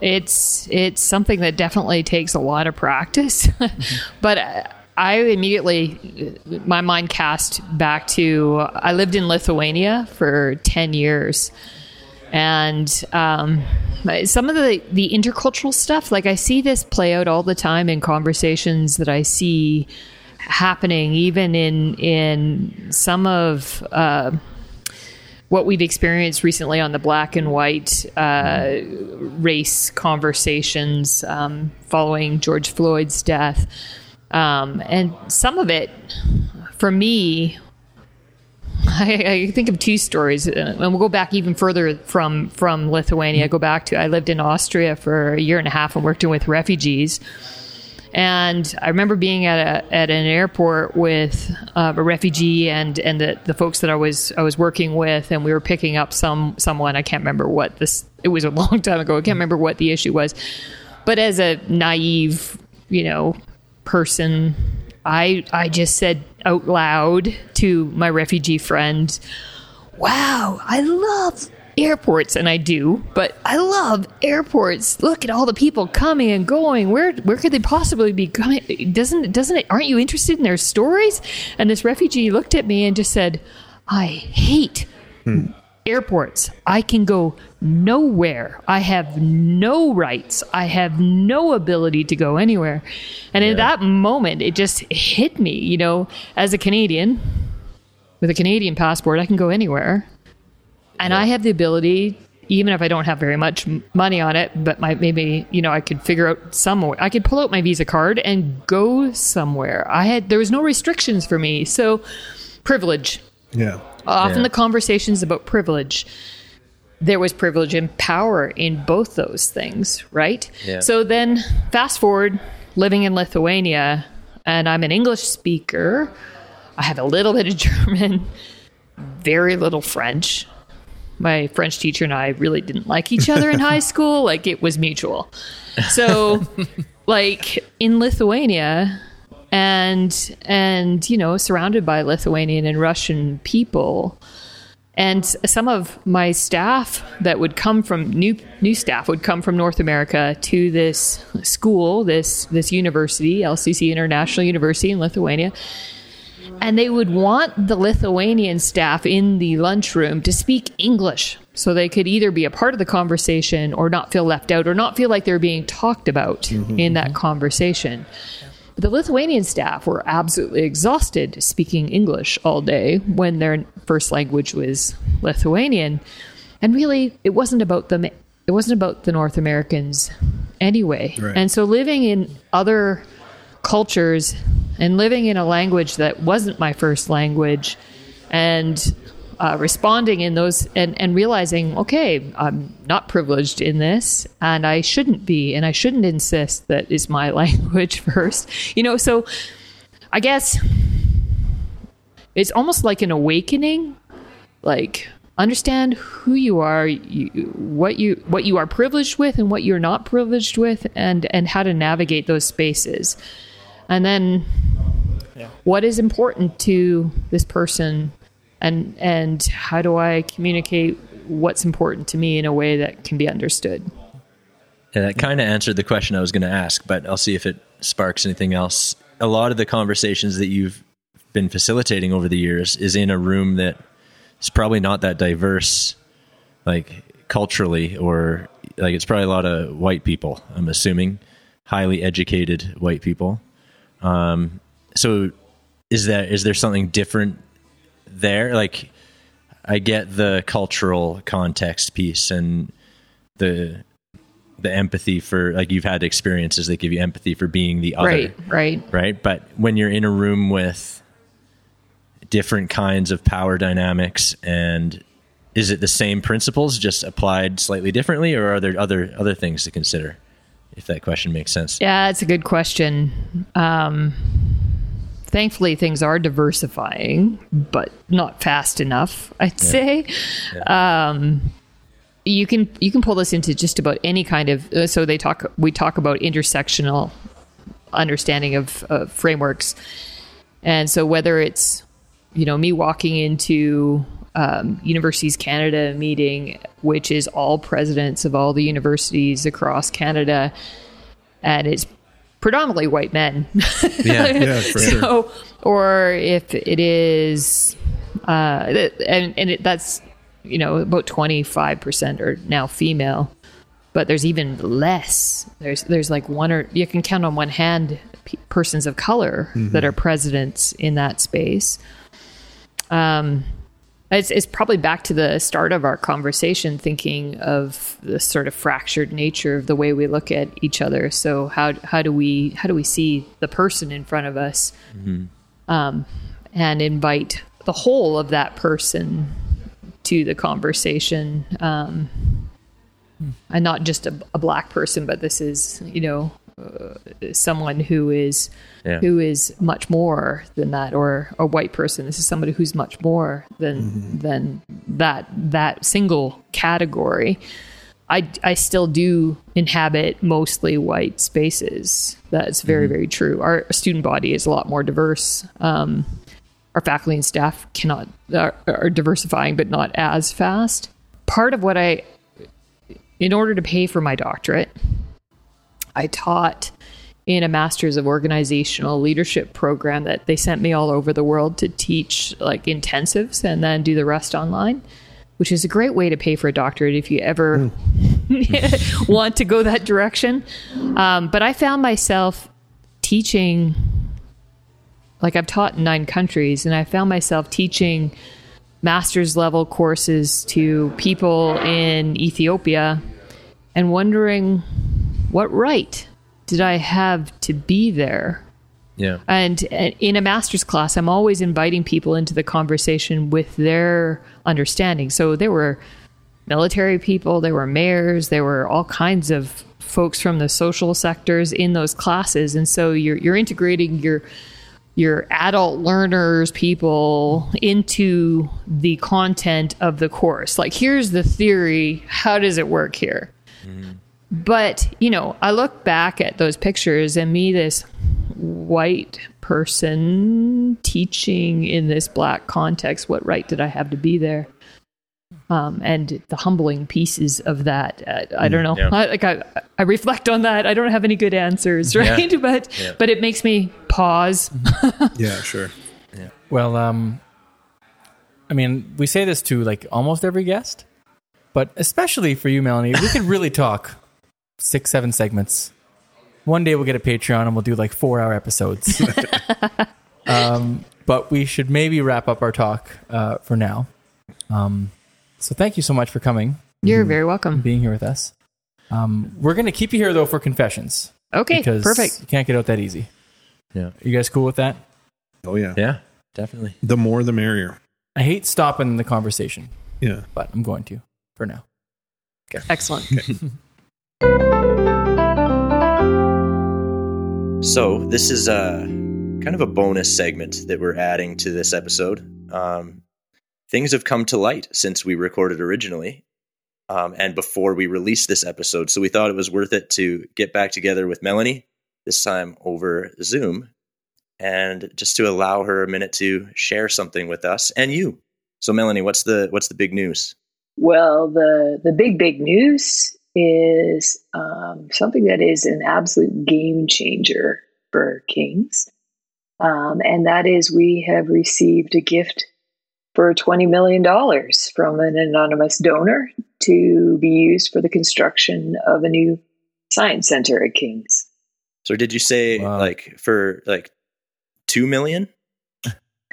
it's it's something that definitely takes a lot of practice. but I immediately my mind cast back to I lived in Lithuania for ten years, and um, some of the the intercultural stuff, like I see this play out all the time in conversations that I see happening, even in in some of. Uh, what we've experienced recently on the black and white uh, race conversations um, following George Floyd's death. Um, and some of it, for me, I, I, think of two stories, uh, and we'll go back even further from from Lithuania. Go back to I lived in Austria for a year and a half and working with refugees and I remember being at a, at an airport with uh, a refugee and and the, the folks that I was I was working with, and we were picking up some someone. I can't remember what this. It was a long time ago. I can't remember what the issue was. But as a naive, you know, person, I I just said out loud to my refugee friend, "Wow, I love airports, and I do, but I love airports. Look at all the people coming and going. Where where could they possibly be coming? Doesn't doesn't it? Aren't you interested in their stories? And this refugee looked at me and just said, "I hate." Hmm. Airports. I can go nowhere. I have no rights. I have no ability to go anywhere. And yeah. in that moment, it just hit me, you know, as a Canadian with a Canadian passport, I can go anywhere and. I have the ability even if I don't have very much money on it, but my, maybe you know I could figure out somewhere. I could pull out my Visa card and go somewhere. I had there was no restrictions for me, so privilege. Yeah. Often yeah. the conversations about privilege. There was privilege and power in both those things, right? Yeah. So then, fast forward, living in Lithuania, and I'm an English speaker. I have a little bit of German, very little French my French teacher and I really didn't like each other in high school. Like it was mutual. So, like in Lithuania, and and you know, surrounded by Lithuanian and Russian people, and some of my staff that would come from new new staff would come from North America to this school, this this university, LCC International University in Lithuania and they would want the Lithuanian staff in the lunchroom to speak English so they could either be a part of the conversation or not feel left out or not feel like they're being talked about mm-hmm. in that conversation. But the Lithuanian staff were absolutely exhausted speaking English all day when their first language was Lithuanian. And really, it wasn't about them. It wasn't about the North Americans anyway. Right. And so living in other cultures and living in a language that wasn't my first language and uh, responding in those and, and realizing, okay, I'm not privileged in this and I shouldn't be, and I shouldn't insist that is my language first. You know, so I guess it's almost like an awakening. Like, understand who you are, you, what you what you are privileged with and what you're not privileged with, and and how to navigate those spaces. And then yeah. what is important to this person and and how do I communicate what's important to me in a way that can be understood. And that kind of answered the question I was going to ask, but I'll see if it sparks anything else. A lot of the conversations that you've been facilitating over the years is in a room that is probably not that diverse, like culturally, or like it's probably a lot of white people, I'm assuming, highly educated white people. Um, so is that is there something different there? Like, I get the cultural context piece and the the empathy for like you've had experiences that give you empathy for being the other, Right, right. right? But when you're in a room with different kinds of power dynamics and is it the same principles just applied slightly differently or are there other other things to consider if that question makes sense Yeah, it's a good question. Um, thankfully, things are diversifying, but not fast enough. I'd say. Um, you can you can pull this into just about any kind of. Uh, so they talk. We talk about intersectional understanding of, of frameworks, and so whether it's you know me walking into um, Universities Canada meeting, which is all presidents of all the universities across Canada, and it's predominantly white men. yeah Yeah, for sure. or if it is, uh, and and it, that's you know about twenty five percent are now female, but there's even less. There's there's like one or you can count on one hand pe- persons of color that are presidents in that space. Um, it's, it's probably back to the start of our conversation, thinking of the sort of fractured nature of the way we look at each other. So how how do we how do we see the person in front of us, um, and invite the whole of that person to the conversation, um, and not just a, a black person, but this is you know uh, someone who is Yeah. who is much more than that, or a white person. This is somebody who's much more than than that that single category. I, I still do inhabit mostly white spaces. That's very, very true. Our student body is a lot more diverse. Um, our faculty and staff cannot are, are diversifying, but not as fast. Part of what I, in order to pay for my doctorate, I taught in a master's of organizational leadership program that they sent me all over the world to teach like intensives and then do the rest online, which is a great way to pay for a doctorate if you ever want to go that direction. Um, but I found myself teaching, like I've taught in nine countries, and I found myself teaching master's level courses to people in Ethiopia and wondering what right did I have to be there? yeah And in a master's class, I'm always inviting people into the conversation with their understanding. So there were military people, there were mayors, there were all kinds of folks from the social sectors in those classes. And so you're you're integrating your your adult learners people into the content of the course. Like here's the theory, how does it work here? Mm-hmm. But, you know, I look back at those pictures and me, this white person teaching in this black context, what right did I have to be there? Um, and the humbling pieces of that, uh, I don't know. yeah. I, like I, I reflect on that. I don't have any good answers, right? But Yeah. but it makes me pause. Yeah, sure. Well, um, I mean, we say this to like almost every guest, but especially for you, Melanie, we could really talk six, seven segments. One day we'll get a Patreon and we'll do like four hour episodes. um, but we should maybe wrap up our talk uh, for now. Um, so thank you so much for coming, You're very welcome. being here with us. Um, we're going to keep you here though for confessions Okay, because perfect. you can't get out that easy. yeah You guys cool with that? Oh yeah. yeah definitely The more the merrier. I hate stopping the conversation, Yeah. but I'm going to for now. Okay. Excellent. So this is a kind of a bonus segment that we're adding to this episode. Um, things have come to light since we recorded originally, um, and before we released this episode. So we thought it was worth it to get back together with Melanie this time over Zoom, and just to allow her a minute to share something with us and you. So Melanie, what's the what's the big news? Well, the the big big news is um, something that is an absolute game changer for Kings, um, and that is we have received a gift for twenty million dollars from an anonymous donor to be used for the construction of a new science center at Kings. So did you say Wow. like for like two million?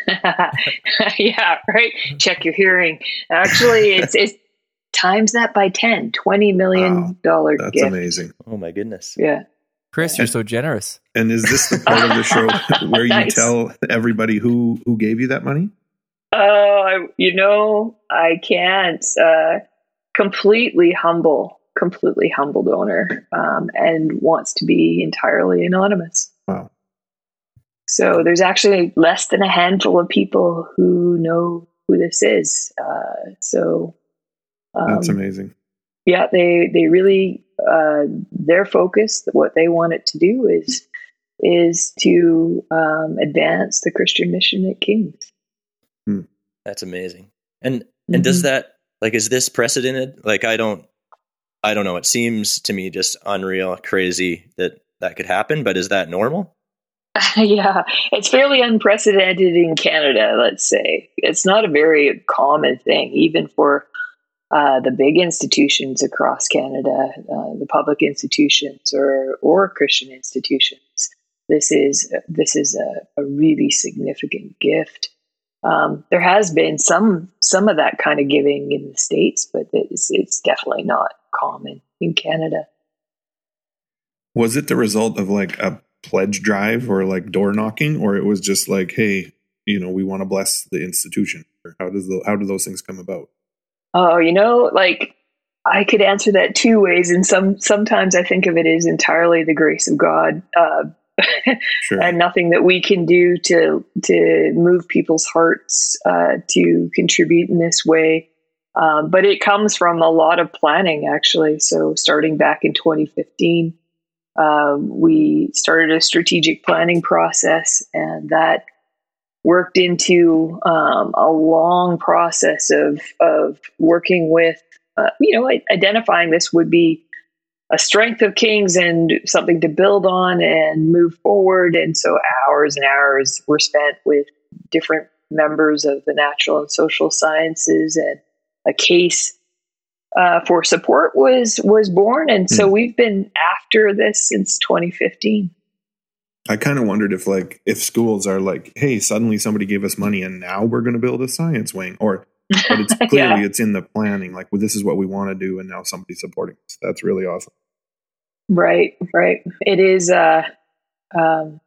yeah, right. Check your hearing. Actually, it's it's times that by 10, 20 million dollar That's gift. amazing. Oh my goodness. Yeah. Chris, you're so generous. And is this the part of the show where you Nice. tell everybody who who gave you that money? Oh, I, you know, I can't. Uh, completely humble, completely humble donor, um, and wants to be entirely anonymous. Wow. So there's actually less than a handful of people who know who this is. Uh, so That's um, amazing. yeah, they they really uh, their focus, what they want it to do is is to um, advance the Christian mission at Kings. That's amazing. And and does that like is this precedented? Like I don't I don't know. It seems to me just unreal, crazy that that could happen, but is that normal? yeah, it's fairly unprecedented in Canada, let's say. It's not a very common thing, even for uh, the big institutions across Canada, uh, the public institutions or, or Christian institutions. This is, this is a, a really significant gift. Um, there has been some some of that kind of giving in the states, but it's, it's definitely not common in Canada. Was it the result of like a pledge drive or like door knocking, or it was just like, hey, you know, we want to bless the institution? How does the how do those things come about? Oh, you know, like I could answer that two ways, and some sometimes I think of it as entirely the grace of God, uh, Sure. and nothing that we can do to to move people's hearts uh, to contribute in this way. Um, but it comes from a lot of planning, actually. So starting back in 2015, um, we started a strategic planning process, and that worked into um, a long process of of working with, uh, you know, identifying this would be a strength of Kings and something to build on and move forward. And so hours and hours were spent with different members of the natural and social sciences, and a case uh, for support was was born. And so we've been after this since 2015. I kind of wondered if like if schools are like, hey, suddenly somebody gave us money and now we're going to build a science wing, or but it's clearly Yeah. it's in the planning. Like, well, this is what we want to do, and now somebody's supporting us. That's really awesome. Right, right. It is, uh, um,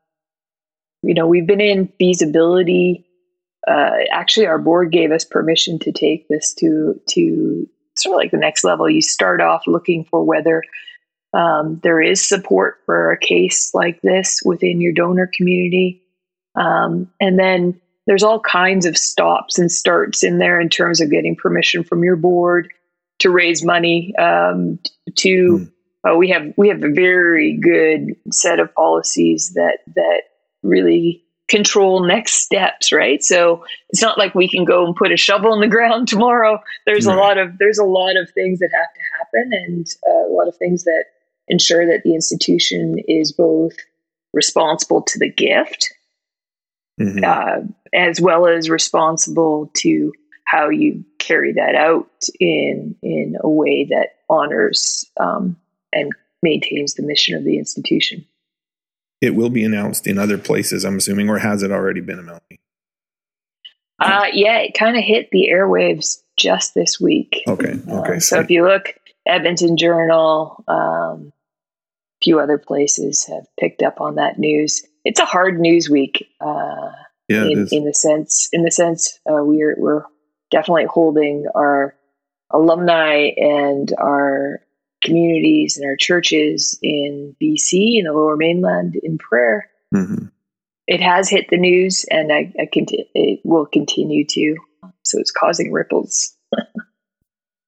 you know, we've been in feasibility. Uh, actually, our board gave us permission to take this to to sort of like the next level. You start off looking for whether um, there is support for a case like this within your donor community, um, and then there's all kinds of stops and starts in there in terms of getting permission from your board to raise money um, to. Hmm. Uh, we have we have a very good set of policies that that really control next steps, right? So it's not like we can go and put a shovel in the ground tomorrow. There's a lot of there's a lot of things that have to happen, and uh, a lot of things that ensure that the institution is both responsible to the gift Mhm. uh, as well as responsible to how you carry that out in in a way that honors um, and maintains the mission of the institution. It will be announced in other places, I'm assuming, or has it already been, Melanie? Uh, yeah, it kind of hit the airwaves just this week. Okay, Uh, okay. so if you look, Edmonton Journal, um, few other places have picked up on that news. It's a hard news week. Uh, yeah, in, in the sense in the sense uh, we're we're definitely holding our alumni and our communities and our churches in BC in the Lower Mainland in prayer. Mhm. It has hit the news, and I, I conti- it will continue to. So it's causing ripples.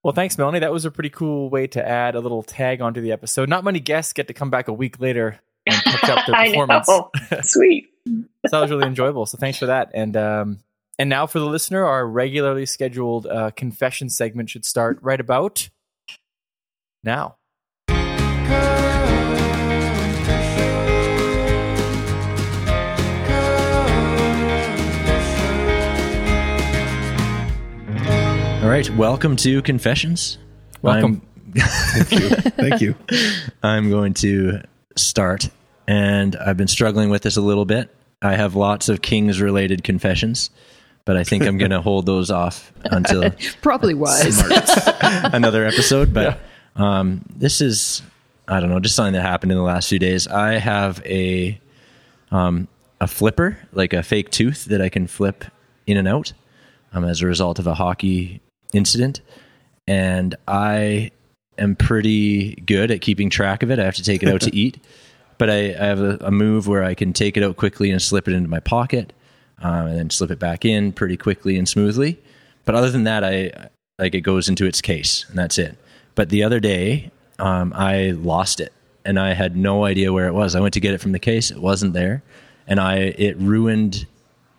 Well, thanks, Melanie. That was a pretty cool way to add a little tag onto the episode. Not many guests get to come back a week later and catch up their performance. Sweet. so that was really enjoyable. So thanks for that. And um, and now for the listener, our regularly scheduled uh, confession segment should start right about now. Right, welcome to Confessions. Welcome. Thank you. Thank you. I'm, going to start, and I've been struggling with this a little bit. I have lots of Kings related confessions, but I think I'm going to hold those off until Probably was. another episode. But um, this is, I don't know, just something that happened in the last few days. I have a um, a flipper, like a fake tooth that I can flip in and out um, as a result of a hockey incident. And I am pretty good at keeping track of it. I have to take it out to eat. But I, I have a, a move where I can take it out quickly and slip it into my pocket um, and then slip it back in pretty quickly and smoothly. But other than that, I like it goes into its case and that's it. But the other day, um, I lost it and I had no idea where it was. I went to get it from the case; it wasn't there, and I it ruined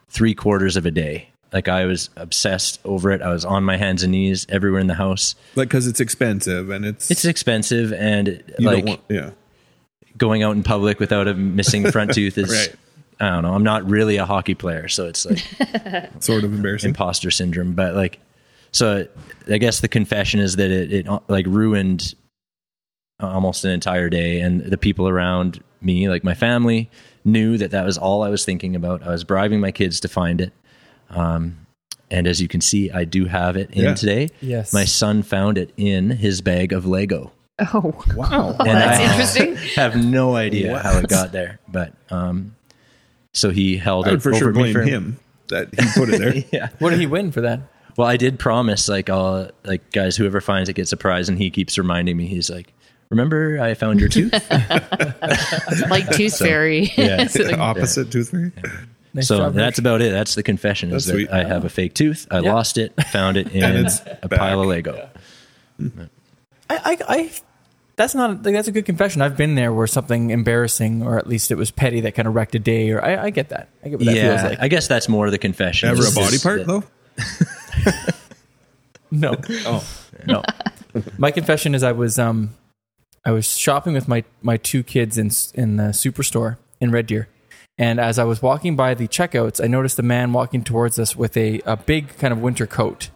three quarters of a day. Like I was obsessed over it. I was on my hands and knees everywhere in the house. Like because it's expensive and it's It's expensive, and like want yeah. going out in public without a missing front tooth is. Right. I don't know. I'm not really a hockey player, so it's like Sort of embarrassing. imposter syndrome. But like, so I guess the confession is that it, it like ruined almost an entire day, and the people around me, like my family, knew that that was all I was thinking about. I was bribing my kids to find it. Um, and as you can see, I do have it in Yeah. today. Yes. My son found it in his bag of Lego. Oh, wow. And that's I interesting. have no idea how it got there. But um, so he held I it for over sure blame for- him that he put it there. Yeah. What did he win for that? Well, I did promise, like, I'll, like, guys, whoever finds it gets a prize, and he keeps reminding me. He's like, "Remember, I found your tooth." like Tooth Fairy. yeah. So, like, Opposite tooth fairy. Nice so job, that's Rick. about it. That's the confession. That's is that. I have a fake tooth. I Yeah. lost it, found it in it's a back. pile of Lego. I, I, I that's not like, that's a good confession. I've been there where something embarrassing, or at least it was petty, that kind of wrecked a day. Or I, I get that. I get what that yeah, feels like. I guess that's more the confession. Ever a body part that- though? no, Oh, No, my confession is I was um I was shopping with my my two kids in in the superstore in Red Deer, and as I was walking by the checkouts, I noticed a man walking towards us with a a big kind of winter coat,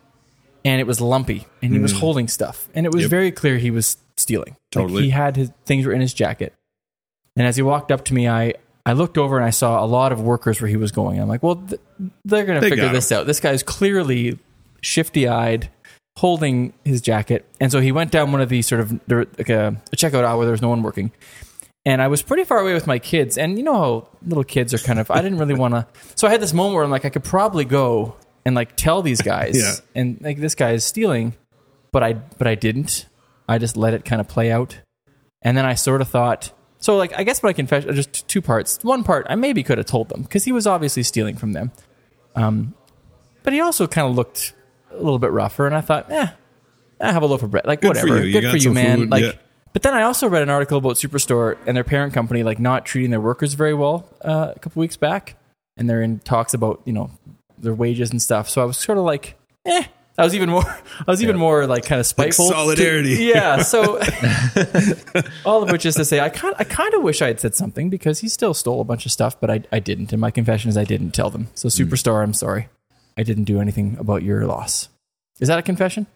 and it was lumpy, and he was hmm. holding stuff, and it was Yep. very clear he was stealing. Like, Totally. he had his things were in his jacket, and as he walked up to me, I. I looked over and I saw a lot of workers where he was going. I'm like, well, th- they're going to They figure got this out. This guy's clearly shifty eyed, holding his jacket. And so he went down one of these sort of there- like a, a checkout aisle where there was no one working. And I was pretty far away with my kids. And you know how little kids are kind of, I didn't really want to. So I had this moment where I'm like, I could probably go and like tell these guys. Yeah. And like, this guy is stealing. But I, but I didn't. I just let it kind of play out. And then I sort of thought, so like, I guess my confession, just two parts. One part, I maybe could have told them because he was obviously stealing from them. Um, but he also kind of looked a little bit rougher, and I thought, eh, I have a loaf of bread. Like Good for whatever, you. You good for you, man. food, like, yeah. But then I also read an article about Superstore and their parent company like not treating their workers very well uh, a couple weeks back, and they're in talks about you know their wages and stuff. So I was sort of like, eh. I was even more. I was even more like kind of spiteful. to- solidarity. yeah. So all of which is to say, I kind I kind of wish I had said something because he still stole a bunch of stuff, but I I didn't. And my confession is I didn't tell them. So Hmm. Superstore, I'm sorry, I didn't do anything about your loss. Is that a confession?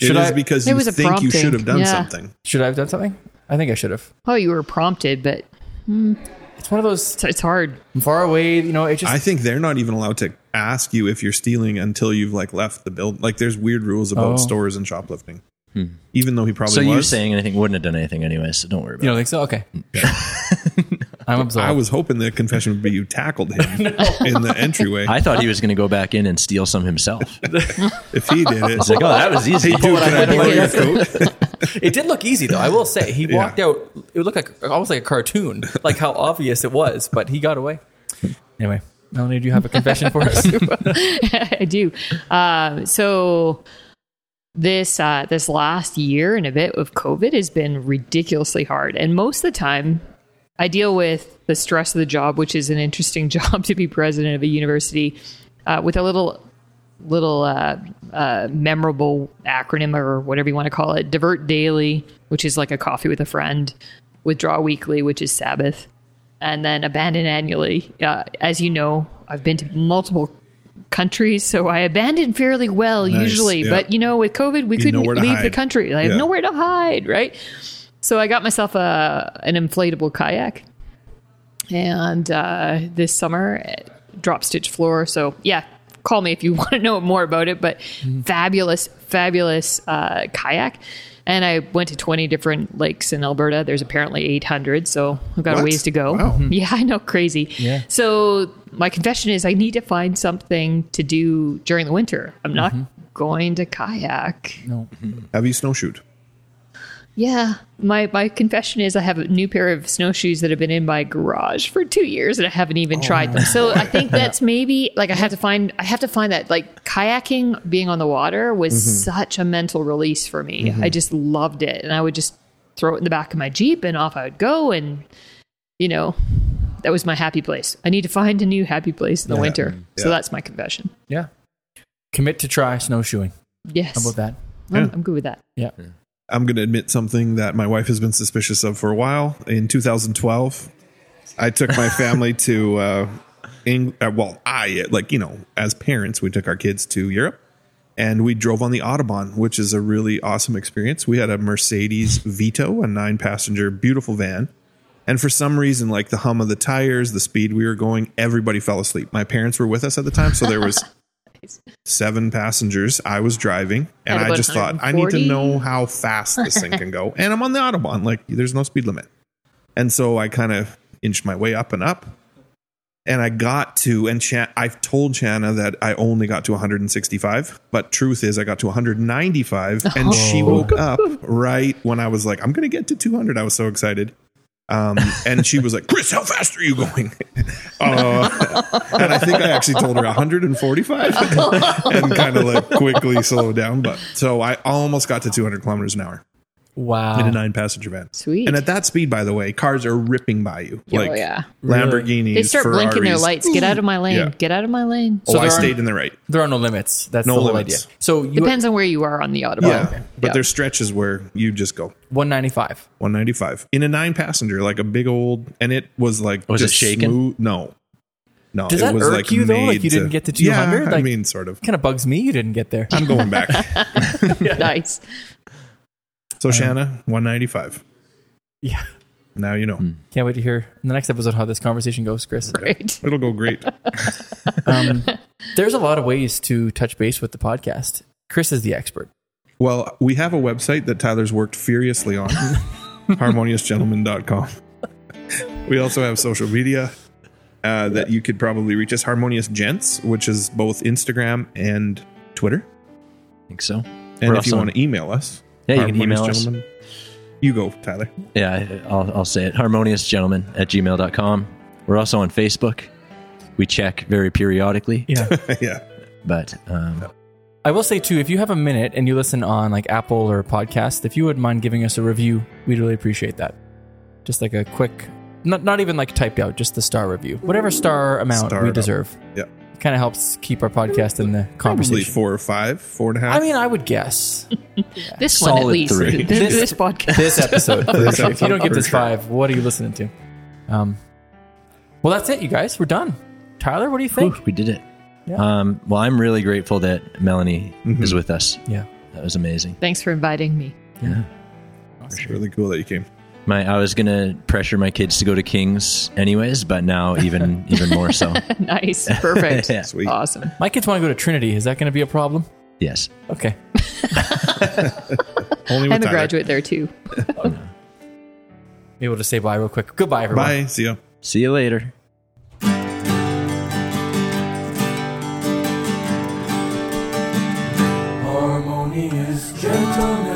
It Should is I- because you was a think you should have done Yeah. something. Should I have done something? I think I should have. oh, you were prompted, but hmm. It's one of those it's, it's hard. I'm far away. You know, it just I think they're not even allowed to ask you if you're stealing until you've like left the build. Like there's weird rules about Oh. stores and shoplifting. Hmm. Even though he probably so you was. saying anything wouldn't have done anything anyway. So don't worry about you don't think so. Okay, I'm absolved. I was hoping the confession would be you tackled him in the entryway. I thought he was going to go back in and steal some himself. if he did it, It's like, oh, that was easy. hey dude, can I borrow your coat? It did look easy though. I will say he Yeah. walked out. It looked like almost like a cartoon, like how obvious it was, but he got away. Anyway, Melanie, do you have a confession for us? I do. Um, so this uh, this last year and a bit of COVID has been ridiculously hard, and most of the time, I deal with the stress of the job, which is an interesting job to be president of a university, uh, with a little little uh, uh, memorable acronym or whatever you want to call it. Divert Daily, which is like a coffee with a friend. Withdraw Weekly, which is Sabbath and then abandon annually. Uh, as you know, I've been to multiple countries, so I abandon fairly well Nice, usually. yeah. But you know, with COVID, we You couldn't know where to leave the country. I have nowhere to hide, right? So I got myself a an inflatable kayak, and uh, this summer drop stitch floor. So yeah, call me if you want to know more about it. But fabulous, fabulous uh, kayak. And I went to 20 different lakes in Alberta. There's apparently 800, so I've got a ways to go. Wow. Yeah, I know, crazy. Yeah. So my confession is I need to find something to do during the winter. I'm not going to kayak. No. Have you snowshoed? Yeah, my my confession is I have a new pair of snowshoes that have been in my garage for two years and I haven't even oh, tried them. So I think that's maybe like I have to find I have to find that like kayaking, being on the water was mm-hmm. such a mental release for me. Mm-hmm. I just loved it, and I would just throw it in the back of my jeep and off I would go, and you know that was my happy place. I need to find a new happy place in the winter. So that's my confession. Yeah. Commit to try snowshoeing. Yes, How about that? I'm, Yeah. I'm good with that. Yeah. I'm going to admit something that my wife has been suspicious of for a while. In 2012, I took my family to, uh, Eng- uh, well, I, like, you know, as parents, we took our kids to Europe and we drove on the Autobahn, which is a really awesome experience. We had a Mercedes Vito, a nine passenger, beautiful van. And for some reason, like the hum of the tires, the speed we were going, everybody fell asleep. My parents were with us at the time, so there was seven passengers. I was driving, and I just thought, I need to know how fast this thing can go. And I'm on the Autobahn, like there's no speed limit. And so I kind of inched my way up and up. And I got to, and Chan, I've told Shanna that I only got to 165, but truth is I got to 195, and she woke up right when I was like, I'm going to get to 200. I was so excited. Um, and she was like, Chris, how fast are you going? Uh, and I think I actually told her 145 and kind of like quickly slowed down. But so I almost got to 200 kilometers an hour Wow. in a nine passenger van. Sweet. And at that speed, by the way, cars are ripping by you. Oh, like yeah. Lamborghinis. They start blinking their lights. Get out of my lane. Yeah. Get out of my lane. Oh, So I stayed in the right. There are no limits. That's No the whole limits. idea. So you Depends on where you are on the Autobahn. Yeah. But Yeah. there's stretches where you just go 195. 195 in a nine passenger, like a big old, and it was like, Was it just shaking? smooth- No. No. Does it that was irk like you, though? Like made you didn't get to 200? Yeah, I mean, sort of. Kind of bugs me you didn't get there. I'm going back. nice. So, Shanna, 195. yeah. Now you know. Can't wait to hear in the next episode how this conversation goes, Chris. Right. It'll go great. Um, there's a lot of ways to touch base with the podcast. Chris is the expert. Well, we have a website that Tyler's worked furiously on harmoniousgentleman.com. We also have social media uh, that you could probably reach us Harmonious Gents, which is both Instagram and Twitter. I think so. And We're if you want to email us, Yeah, you can email us. harmoniousgentleman- You go, Tyler. Yeah, I- I'll, I'll say it. Harmoniousgentleman at gmail.com. We're also on Facebook. We check very periodically, Yeah. yeah. but um, I will say too, if you have a minute and you listen on like Apple or podcast, if you wouldn't mind giving us a review, we'd really appreciate that. Just like a quick, not not even like typed out, just the star review, whatever star amount Star we it up. deserve. Yeah. Kind of helps keep our podcast in the conversation. Probably conversation. four or five, four and a half. I mean, I would guess This one at least. three. This, this podcast. this episode. This sure. If you don't episode, give this sure. five, what are you listening to? Um, well, that's it, you guys. We're done. Tyler, what do you think? whew, we did it. Yeah. Um, well, I'm really grateful that Melanie is with us. Yeah. That was amazing. Thanks for inviting me. Yeah. it's really cool that you came. My, I was gonna pressure my kids to go to Kings anyways, but now even even more so. nice. Perfect. Yeah. Sweet. Awesome. My kids want to go to Trinity. Is that going to be a problem? Yes. Okay. Only with I'm a Tyler. graduate there too. Maybe we'll just say bye real quick. Goodbye, everyone. Bye. See ya. See you later. harmonious gentlemen.